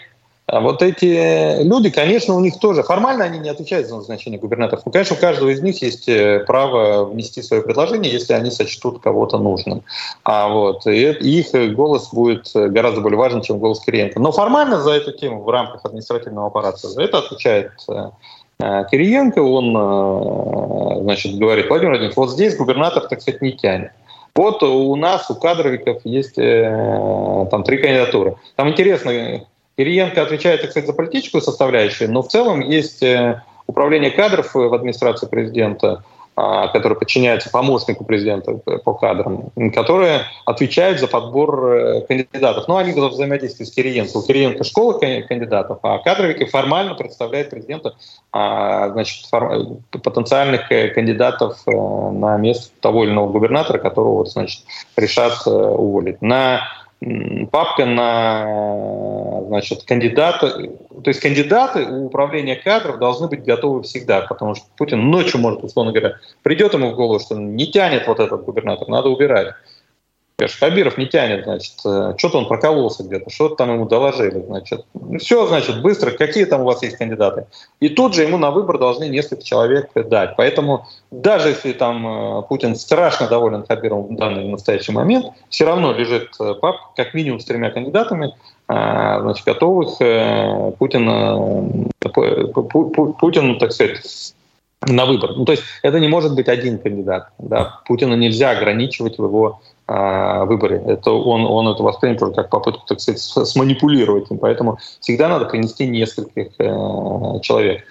вот эти люди, конечно, у них тоже, формально они не отвечают за назначение губернаторов. Ну, конечно, у каждого из них есть э, право внести свое предложение, если они сочтут кого-то нужным. А вот, и их голос будет гораздо более важен, чем голос Кириенко. Но формально за эту тему в рамках административного аппарата за это отвечает э, э, Кириенко. Он значит, говорит, Владимир Владимирович, вот здесь губернатор, так сказать, не тянет. Вот у нас, у кадровиков есть э, там три кандидатуры. Там интересно, Кириенко отвечает, сказать, за политическую составляющую, но в целом есть э, управление кадров в администрации президента, а, которое подчиняется помощнику президента по кадрам, которые отвечают за подбор э, кандидатов. Ну, они взаимодействуют с Кириенко. У Кириенко школа кандидатов, а кадровики формально представляют президента а, значит, потенциальных э, кандидатов на место того или иного губернатора, которого значит, решат уволить. На папка на значит, кандидата. То есть кандидаты у управления кадров должны быть готовы всегда, потому что Путин ночью может, условно говоря, придет ему в голову, что не тянет вот этот губернатор, надо убирать. Конечно, Хабиров не тянет, значит, э, что-то он прокололся где-то, что-то там ему доложили, значит. Ну, все, значит, быстро, какие там у вас есть кандидаты. И тут же ему на выбор должны несколько человек дать. Поэтому даже если там э, Путин страшно доволен Хабировым в данный настоящий момент, все равно лежит э, пап как минимум с тремя кандидатами, значит, готовых Путина, Путину, так сказать, на выбор. Ну, то есть это не может быть один кандидат. Да. Путина нельзя ограничивать в его выборе. Это он, он это воспримет уже как попытку, так сказать, сманипулировать им. Поэтому всегда надо принести нескольких э, человек.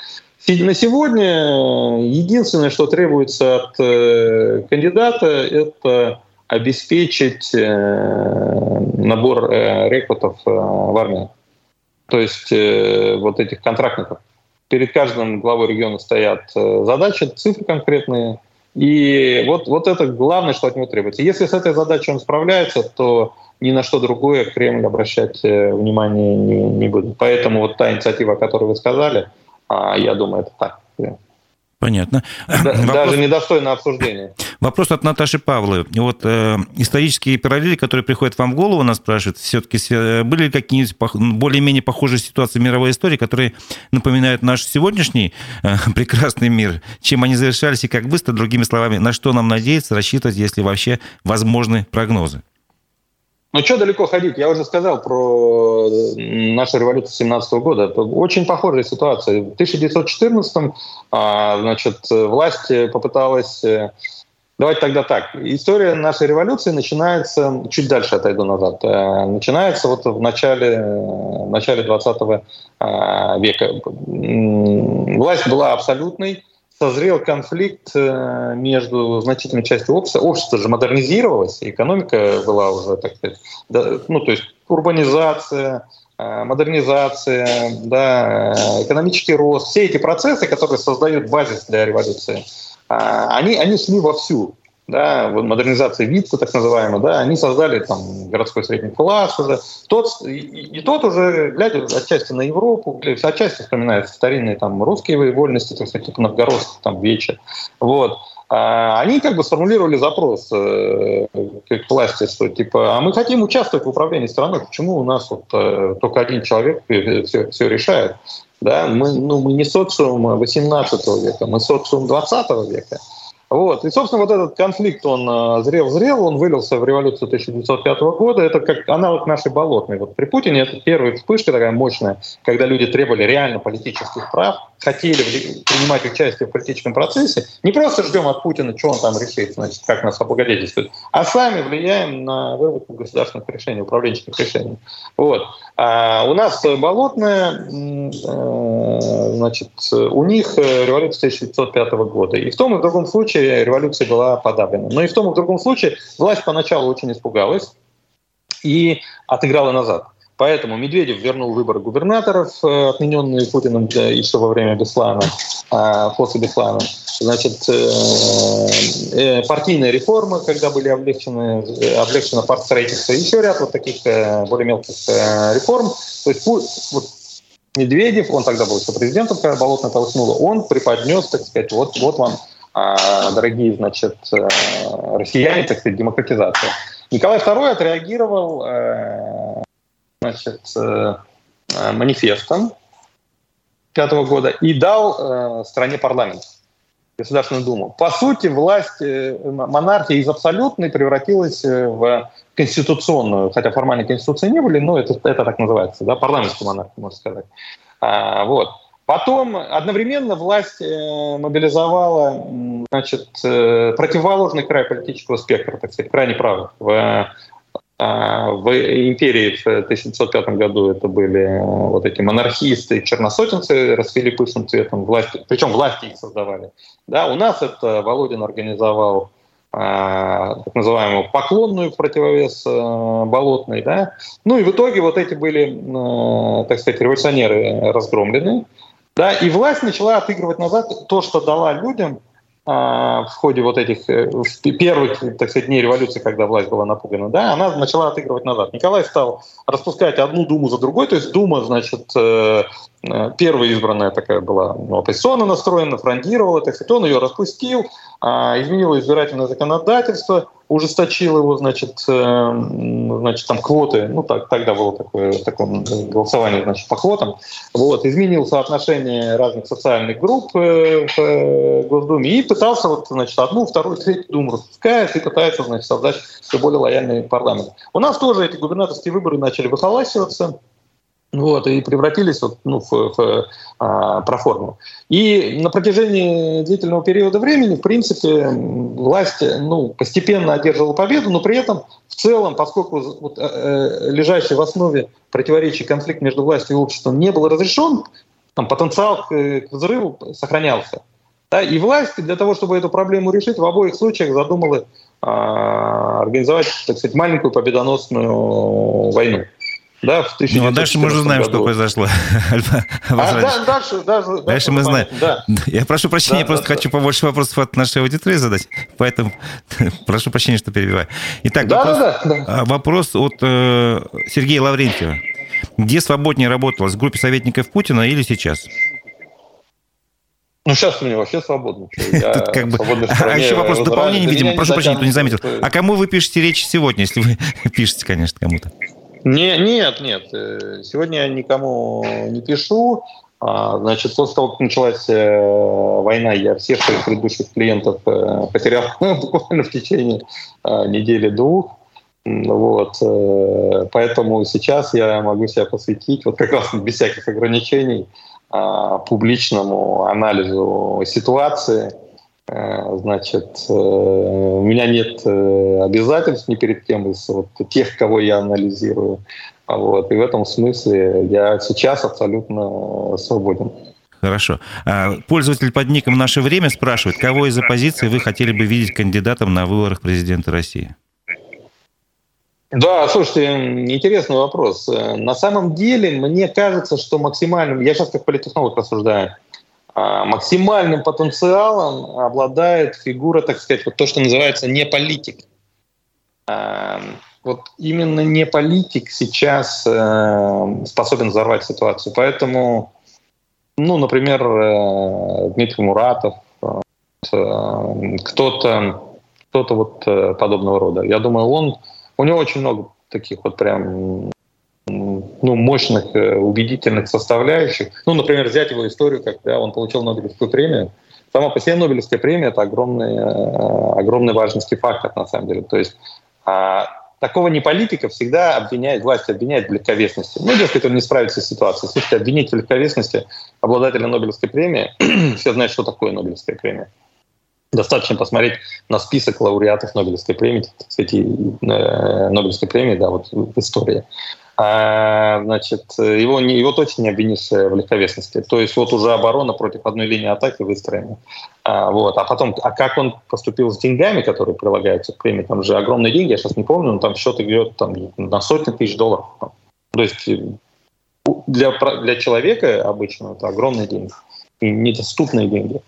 На сегодня единственное, что требуется от э, кандидата, это обеспечить э, набор э, рекрутов э, в армии. То есть э, вот этих контрактников перед каждым главой региона стоят э, задачи, цифры конкретные. И вот, вот это главное, что от него требуется. Если с этой задачей он справляется, то ни на что другое Кремль обращать э, внимание не, не будет. Поэтому вот та инициатива, о которой вы сказали, а, я думаю, это так. Понятно. Да, Вопрос... Даже недостойно обсуждения. Вопрос от Наташи Павловой. Вот э, исторические параллели, которые приходят вам в голову, нас спрашивают, все-таки были ли какие-нибудь более-менее похожие ситуации в мировой истории, которые напоминают наш сегодняшний э, <laughs> прекрасный мир, чем они завершались и как быстро, другими словами, на что нам надеяться, рассчитывать, если вообще возможны прогнозы? Ну, что далеко ходить? Я уже сказал про нашу революцию 17 года. Очень похожая ситуация. В 1914 а, значит, власть попыталась... Э, давайте тогда так. История нашей революции начинается... Чуть дальше отойду назад. Э, начинается вот в начале, в начале 20 а, века. Власть была абсолютной созрел конфликт э, между значительной частью общества. Общество же модернизировалось, экономика была уже, так сказать, ну, то есть урбанизация, э, модернизация, да, э, экономический рост, все эти процессы, которые создают базис для революции, они, они шли вовсю да, модернизация ВИЦа, так называемая, да, они создали там городской средний класс уже. Тот, и, и тот уже, глядя отчасти на Европу, отчасти вспоминает старинные там русские вольности, так сказать, типа новгородских там вече. Вот. А они как бы сформулировали запрос э, к власти, что типа, а мы хотим участвовать в управлении страной, почему у нас вот э, только один человек все, все решает? Да, мы, ну, мы не социум 18 века, мы социум 20 века. Вот. И, собственно, вот этот конфликт, он зрел-зрел, он вылился в революцию 1905 года. Это как аналог нашей болотной. Вот при Путине это первая вспышка такая мощная, когда люди требовали реально политических прав, хотели принимать участие в политическом процессе. Не просто ждем от Путина, что он там решит, значит, как нас облагодетельствует, а сами влияем на выработку государственных решений, управленческих решений. Вот. А у нас болотная, значит, у них революция 1905 года. И в том и в другом случае революция была подавлена. Но и в том и в другом случае власть поначалу очень испугалась и отыграла назад. Поэтому Медведев вернул выборы губернаторов, э, отмененные Путиным еще во время Беслана, после Беслана. Значит, э, э, партийная реформа, когда были облегчены, облегчено партстроительство, еще ряд вот таких более мелких реформ. То есть Медведев, он тогда был еще президентом, когда Болотная толкнула, он преподнес, так сказать, вот, вот вам, а, дорогие, значит, россияне, так сказать, демократизация. Николай II отреагировал значит, э, э, манифестом пятого года и дал э, стране парламент, Государственную Думу. По сути, власть монархии из абсолютной превратилась в конституционную, хотя формально конституции не были, но это, это так называется, да, парламентскую монархию, можно сказать. А, вот. Потом одновременно власть мобилизовала значит, противоположный край политического спектра, так сказать, крайне правый, в а, в империи в 1705 году это были э, вот эти монархисты, черносотенцы расцвели пышным цветом, власти, причем власти их создавали. Да, у нас это Володин организовал так называемую поклонную противовес а, болотной. Да? Ну и в итоге вот эти были, а, так сказать, революционеры разгромлены. Да? И власть начала отыгрывать назад то, что дала людям – а, в ходе вот этих э, первых, так сказать, дней революции, когда власть была напугана, да, она начала отыгрывать назад. Николай стал распускать одну думу за другой, то есть дума, значит, э, э, первая избранная такая была ну, оппозиционно настроена, фрондировала, так сказать, он ее распустил, а, изменил избирательное законодательство, ужесточил его, значит, э, значит, там квоты, ну так, тогда было такое, такое голосование, значит, по квотам, вот, изменил соотношение разных социальных групп э, в э, Госдуме. И пытался вот, значит, одну, вторую, третью думу распускает и пытается, значит, создать все более лояльный парламент. У нас тоже эти губернаторские выборы начали выхолащиваться, вот, и превратились вот, ну, в, в а, проформу. И на протяжении длительного периода времени, в принципе, власть ну, постепенно одерживала победу, но при этом в целом, поскольку вот, э, э лежащий в основе противоречий конфликт между властью и обществом не был разрешен, там, потенциал к, к взрыву сохранялся. Да, и власть для того, чтобы эту проблему решить, в обоих случаях задумала э, организовать, так сказать, маленькую победоносную войну. Да, в ну, а дальше мы уже знаем, году. что произошло. а, да, дальше, дальше, дальше мы знаем. Да. Я прошу прощения, да, просто да, хочу да. побольше вопросов от нашей аудитории задать, поэтому <laughs> прошу прощения, что перебиваю. Итак, да, вопрос, да, да. А, вопрос от э, Сергея Лаврентьева. Где свободнее работалось, в группе советников Путина или сейчас? Ну, сейчас у меня вообще свободно. <laughs> Я Тут как бы... А еще вопрос дополнения, видимо. Прошу прощения, кто не заметил. А кому вы пишете речь сегодня, если вы <laughs> пишете, конечно, кому-то? Не, нет, нет. Э, сегодня я никому не пишу. А, значит, после того, как началась э, война, я всех своих предыдущих клиентов э, потерял <laughs> буквально в течение недели-двух. Вот. Поэтому сейчас я могу себя посвятить, вот как раз <laughs> без всяких ограничений, публичному анализу ситуации. Значит, у меня нет обязательств ни перед кем из вот, тех, кого я анализирую. Вот. И в этом смысле я сейчас абсолютно свободен. Хорошо. А, пользователь под ником «Наше время» спрашивает, кого из оппозиции вы хотели бы видеть кандидатом на выборах президента России? Да, слушайте, интересный вопрос. На самом деле, мне кажется, что максимальным, я сейчас как политтехнолог рассуждаю, а, максимальным потенциалом обладает фигура, так сказать, вот то, что называется не политик. А, вот именно не политик сейчас э, способен взорвать ситуацию. Поэтому, ну, например, э, Дмитрий Муратов, э, кто-то кто-то вот подобного рода. Я думаю, он, у него очень много таких вот прям ну, мощных, убедительных составляющих. Ну, например, взять его историю, когда он получил Нобелевскую премию. Сама по себе Нобелевская премия — это огромный, огромный важности фактор, на самом деле. То есть а, такого не политика всегда обвиняет, власть обвиняет в легковесности. Ну, дескать, он не справится с ситуацией. Слушайте, обвинить в легковесности обладателя Нобелевской премии, <clears throat> все знают, что такое Нобелевская премия. Достаточно посмотреть на список лауреатов Нобелевской премии, кстати, э, Нобелевской премии, да, вот в истории значит, его, не, его точно не обвинишь в легковесности. То есть вот уже оборона против одной линии атаки выстроена. А, вот. а потом, а как он поступил с деньгами, которые прилагаются к премии, там же огромные деньги, я сейчас не помню, но там счет идет там, на сотни тысяч долларов. То есть э, для, для человека обычно это огромные деньги, и недоступные деньги.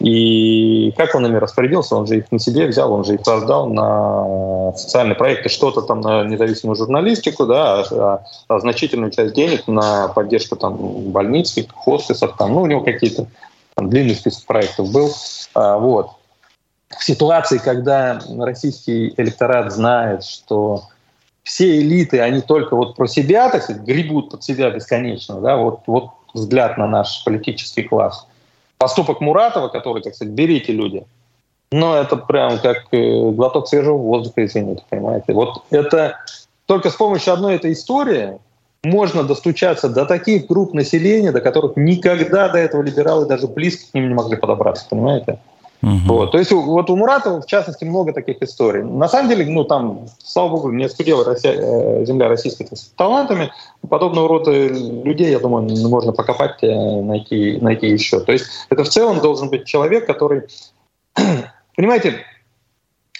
И как он ими распорядился, он же их не себе взял, он же их раздал на социальные проекты, что-то там на независимую журналистику, да, а, а значительную часть денег на поддержку там больниц, хостесов, там, ну, у него какие-то там, длинный список проектов был. А, вот. В ситуации, когда российский электорат знает, что все элиты, они только вот про себя, так сказать, гребут под себя бесконечно, да, вот, вот взгляд на наш политический класс – поступок Муратова, который, так сказать, берите люди, но это прям как э, глоток свежего воздуха, извините, понимаете. Вот это только с помощью одной этой истории можно достучаться до таких групп населения, до которых никогда до этого либералы даже близко к ним не могли подобраться, понимаете? Угу. Вот. То есть вот у Муратова, в частности, много таких историй. На самом деле, ну там, слава богу, не оскудела Россия, э, земля российских талантами. Подобного рода людей, я думаю, можно покопать, э, найти, найти еще. То есть это в целом должен быть человек, который... <clears throat> Понимаете,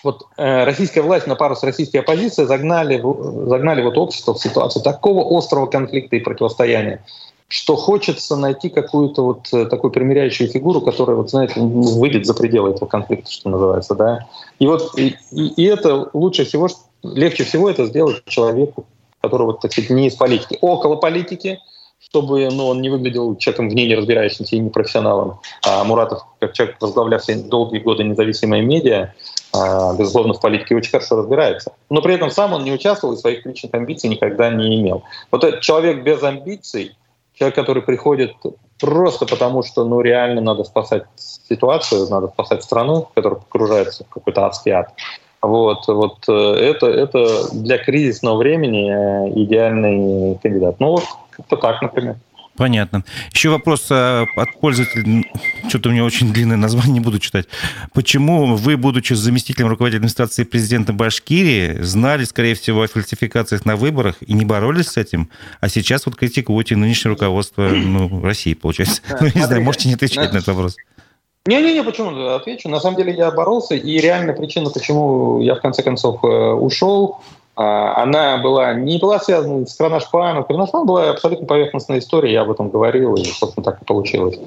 вот э, российская власть на пару с российской оппозицией загнали, загнали вот общество в ситуацию такого острого конфликта и противостояния, что хочется найти какую-то вот э, такую примиряющую фигуру, которая, вот, знаете, выйдет за пределы этого конфликта, что называется, да. И вот и, и это лучше всего, легче всего это сделать человеку, который, вот, так сказать, не из политики, около политики, чтобы ну, он не выглядел человеком в ней не разбирающимся и не профессионалом. А Муратов, как человек, возглавлявший долгие годы независимые медиа, а, безусловно, в политике очень хорошо разбирается. Но при этом сам он не участвовал и своих личных амбиций никогда не имел. Вот этот человек без амбиций, Человек, который приходит просто потому, что ну, реально надо спасать ситуацию, надо спасать страну, которая погружается в какой-то адский ад. Вот, вот э, это, это для кризисного времени э, идеальный кандидат. Ну, вот как-то так, например. Понятно. Еще вопрос э, от пользователя. Что-то у меня очень длинное название, <laughs> не буду читать. Почему вы, будучи заместителем руководителя администрации президента Башкирии, знали, скорее всего, о фальсификациях на выборах и не боролись с этим, а сейчас вот критикуете нынешнее руководство <clears throat> ну, России, получается? <laughs> Ну, не знаю, можете не отвечать на этот вопрос. Не-не-не, почему? Отвечу. На самом деле я боролся, и реально причина, почему я в конце концов э, ушел, а, она была не была связана с Кронашпаном. Кронашпан была абсолютно поверхностная история, я об этом говорил, и, собственно, так и получилось.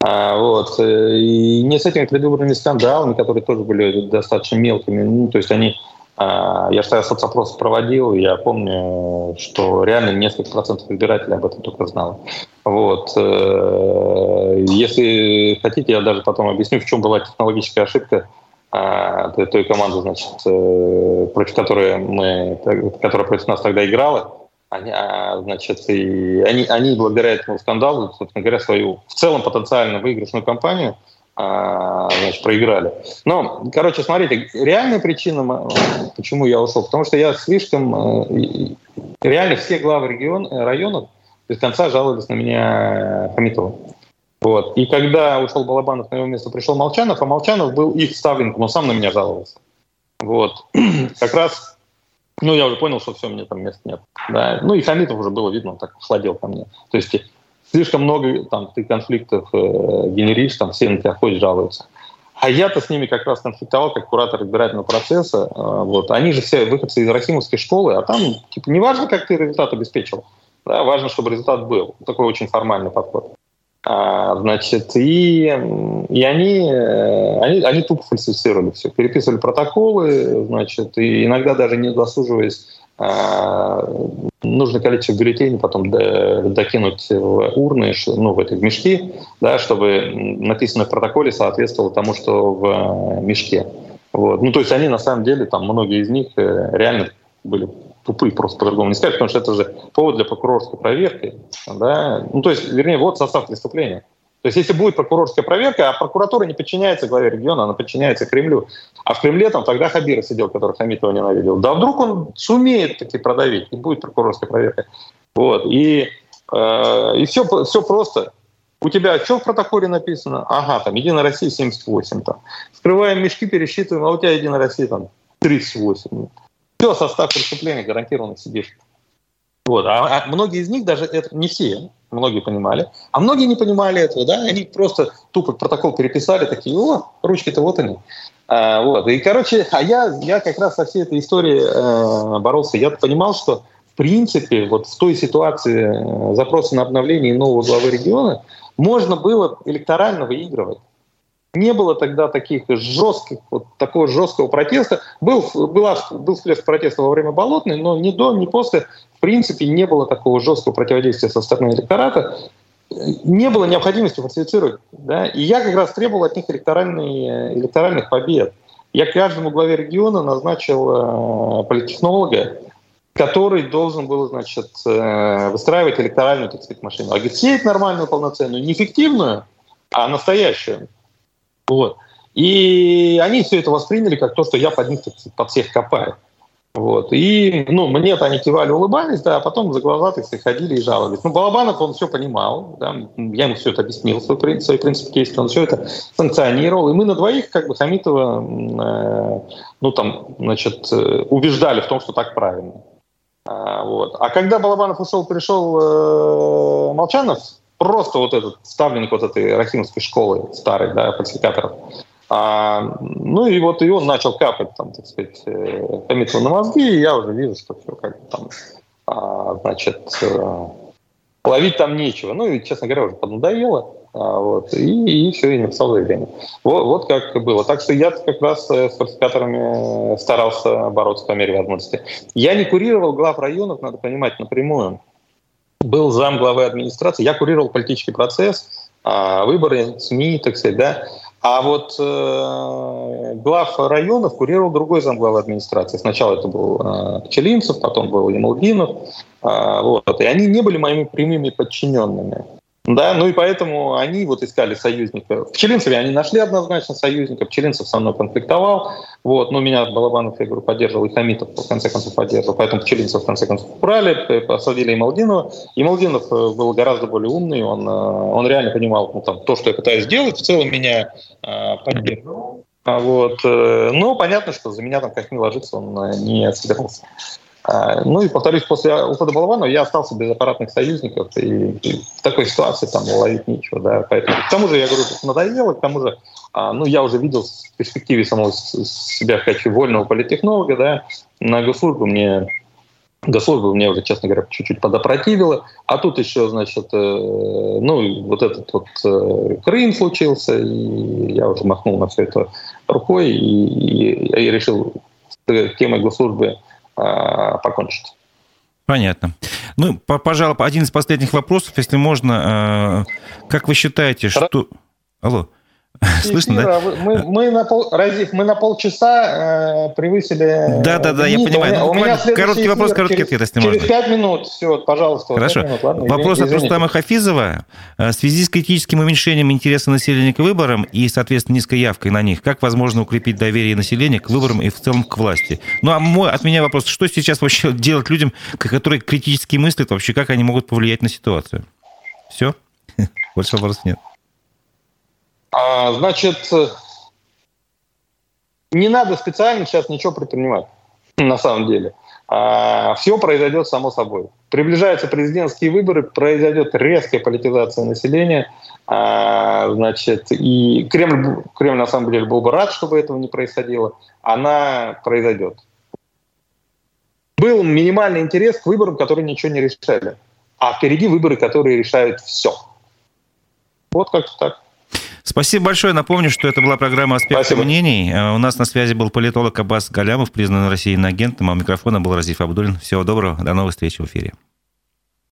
А, вот. Э, и не с этими предвыборными скандалами, которые тоже были достаточно мелкими. Ну, то есть они а, я же соцопрос проводил, я помню, что реально несколько процентов избирателей об этом только знало. Вот. Э, если хотите, я даже потом объясню, в чем была технологическая ошибка а, той команды, значит, э, против которой мы, которая против нас тогда играла, они, а, значит, и они, они благодаря этому скандалу, собственно говоря, свою в целом потенциально выигрышную кампанию а, значит, проиграли. Но, короче, смотрите, реальная причина, почему я ушел, потому что я слишком... Э, реально все главы регион, районов без конца жаловались на меня Хамитова. Вот. И когда ушел Балабанов на его место, пришел Молчанов, а Молчанов был их ставленником, он сам на меня жаловался. Вот. <clears throat> Как раз, ну, я уже понял, что все, мне там места нет. Да. Ну, и Хамитов уже было видно, он так охладел ко мне. То есть слишком много там ты конфликтов э, генеришь, там все на тебя ходят, жалуются. А я-то с ними как раз конфликтовал, как куратор избирательного процесса. Э, вот. Они же все выходцы из Рахимовской школы, а там типа, не важно, как ты результат обеспечил, да, важно, чтобы результат был. Такой очень формальный подход. А, значит, и, и они, э, они, они тупо фальсифицировали все. Переписывали протоколы, значит, и иногда даже не заслуживаясь а, нужное количество бюллетеней потом докинуть в урны, ну, в эти мешки, да, чтобы написанное в протоколе соответствовало тому, что в э, мешке. Вот. Ну, то есть они на самом деле, там многие из них э, реально были тупые, просто по-другому не сказать, потому что это же повод для прокурорской проверки. Да? Ну, то есть, вернее, вот состав преступления. То есть если будет прокурорская проверка, а прокуратура не подчиняется главе региона, она подчиняется Кремлю. А в Кремле там тогда Хабиров сидел, который Хамитова ненавидел. Да вдруг он сумеет таки продавить, и будет прокурорская проверка. Вот. И, э, и все, все просто. У тебя что в протоколе написано? Ага, там Единая Россия 78. Там. Скрываем мешки, пересчитываем, а у тебя Единая Россия там 38. Все, состав преступления гарантированно сидишь. Вот. А, а многие из них даже, это не все, многие понимали, а многие не понимали этого, да, они просто тупо протокол переписали, такие, о, ручки-то вот они. А, вот. И, короче, а я, я как раз со всей этой историей э, боролся. Я понимал, что в принципе вот в той ситуации э, запроса на обновление нового главы региона можно было электорально выигрывать. Не было тогда таких жестких, вот такого жесткого протеста. Был, была, был всплеск протеста во время Болотной, но ни до, ни после, в принципе, не было такого жесткого противодействия со стороны электората. Не было необходимости фальсифицировать. Да? И я как раз требовал от них электоральные, электоральных побед. Я каждому главе региона назначил э, политтехнолога, который должен был, значит, э, выстраивать электоральную, так сказать, машину. Агитсеять нормальную, полноценную, не фиктивную, а настоящую. Вот. И они все это восприняли как то, что я под них под всех копаю. Вот. И, ну, мне-то они кивали, улыбались, да, а потом за глаза так ходили и жаловались. Ну, Балабанов, он все понимал, да, я ему все это объяснил, свой принцип, свой принцип действия, он все это санкционировал, и мы на двоих, как бы, Хамитова, э, ну, там, значит, э, убеждали в том, что так правильно. А, вот. А когда Балабанов ушел, пришел э, Молчанов, просто вот этот ставленник вот этой рахимовской школы старой, да, фальсификаторов. А, ну и вот и он начал капать, там, так сказать, Хамитову э, на мозги, и я уже вижу, что все как там, а, значит, э, ловить там нечего. Ну и, честно говоря, уже поднадоело. А, вот, и, и все, и написал заявление. Вот, вот как было. Так что я как раз э, с фальсификаторами старался бороться по мере возможности. Я не курировал глав районов, надо понимать, напрямую был зам главы администрации, я курировал политический процесс, а, выборы, СМИ, так сказать, да. А вот э, глав районов курировал другой зам главы администрации. Сначала это был э, Пчелинцев, потом был Емалдинов. Э, вот. И они не были моими прямыми подчиненными. Да, ну и поэтому они вот искали союзника. В Пчелинцеве они нашли однозначно союзника, Пчелинцев со мной конфликтовал, вот, но меня Балабанов, я говорю, поддерживал, и Хамитов, в конце концов, поддерживал, поэтому Пчелинцев, в конце концов, убрали, посадили Ималдинова. Ималдинов э, был гораздо более умный, он, э, он реально понимал ну, там, то, что я пытаюсь сделать, в целом меня э, поддерживал. А вот, ну, понятно, что за меня там как не ложится, он не собирался. А, ну и, повторюсь, после ухода Балабанова я остался без аппаратных союзников, и, и в такой ситуации там ловить нечего. Да, поэтому, к тому же, я говорю, надоело, к тому же, а, ну, я уже видел в перспективе самого себя в качестве вольного политтехнолога, да, на госслужбу мне Госслужба мне уже, честно говоря, чуть-чуть подопротивила. А тут еще, значит, э, ну, вот этот вот э, Крым случился, и я уже махнул на все это рукой и, и, и решил с темой госслужбы Э, покончить. Понятно. Ну, пожалуй, один из последних вопросов, если можно. Э, как вы считаете, что... Алло. <laughs> Слышно, да? Мы, мы, на пол, Разив, мы на полчаса э, превысили... Да, да, да, я понимаю. Ну, у меня, у меня короткий вопрос, короткий ответ, если можно. Через пять минут, все, пожалуйста. Хорошо. Минут, ладно, вопрос извините. от Рустама Хафизова. Э, в связи с критическим уменьшением интереса населения к выборам и, соответственно, низкой явкой на них, как возможно укрепить доверие населения к выборам и в целом к власти? Ну, а мой, от меня вопрос, что сейчас вообще <laughs> делать людям, которые критически мыслят, вообще как они могут повлиять на ситуацию? Все? <laughs> Больше вопросов нет. А, значит, не надо специально сейчас ничего предпринимать, <laughs> на самом деле. А, все произойдет само собой. Приближаются президентские выборы, произойдет резкая политизация населения. А, значит, и Кремль, Кремль на самом деле был бы рад, чтобы этого не происходило. Она произойдет. Был минимальный интерес к выборам, которые ничего не решали. А впереди выборы, которые решают все. Вот как-то так. Спасибо большое. Напомню, что это была программа «Аспекты мнений». Э, у нас на связи был политолог Аббас Галямов, признанный Россией агентом, а у микрофона был Разиф Абдулин. Всего доброго, до новых встреч в эфире.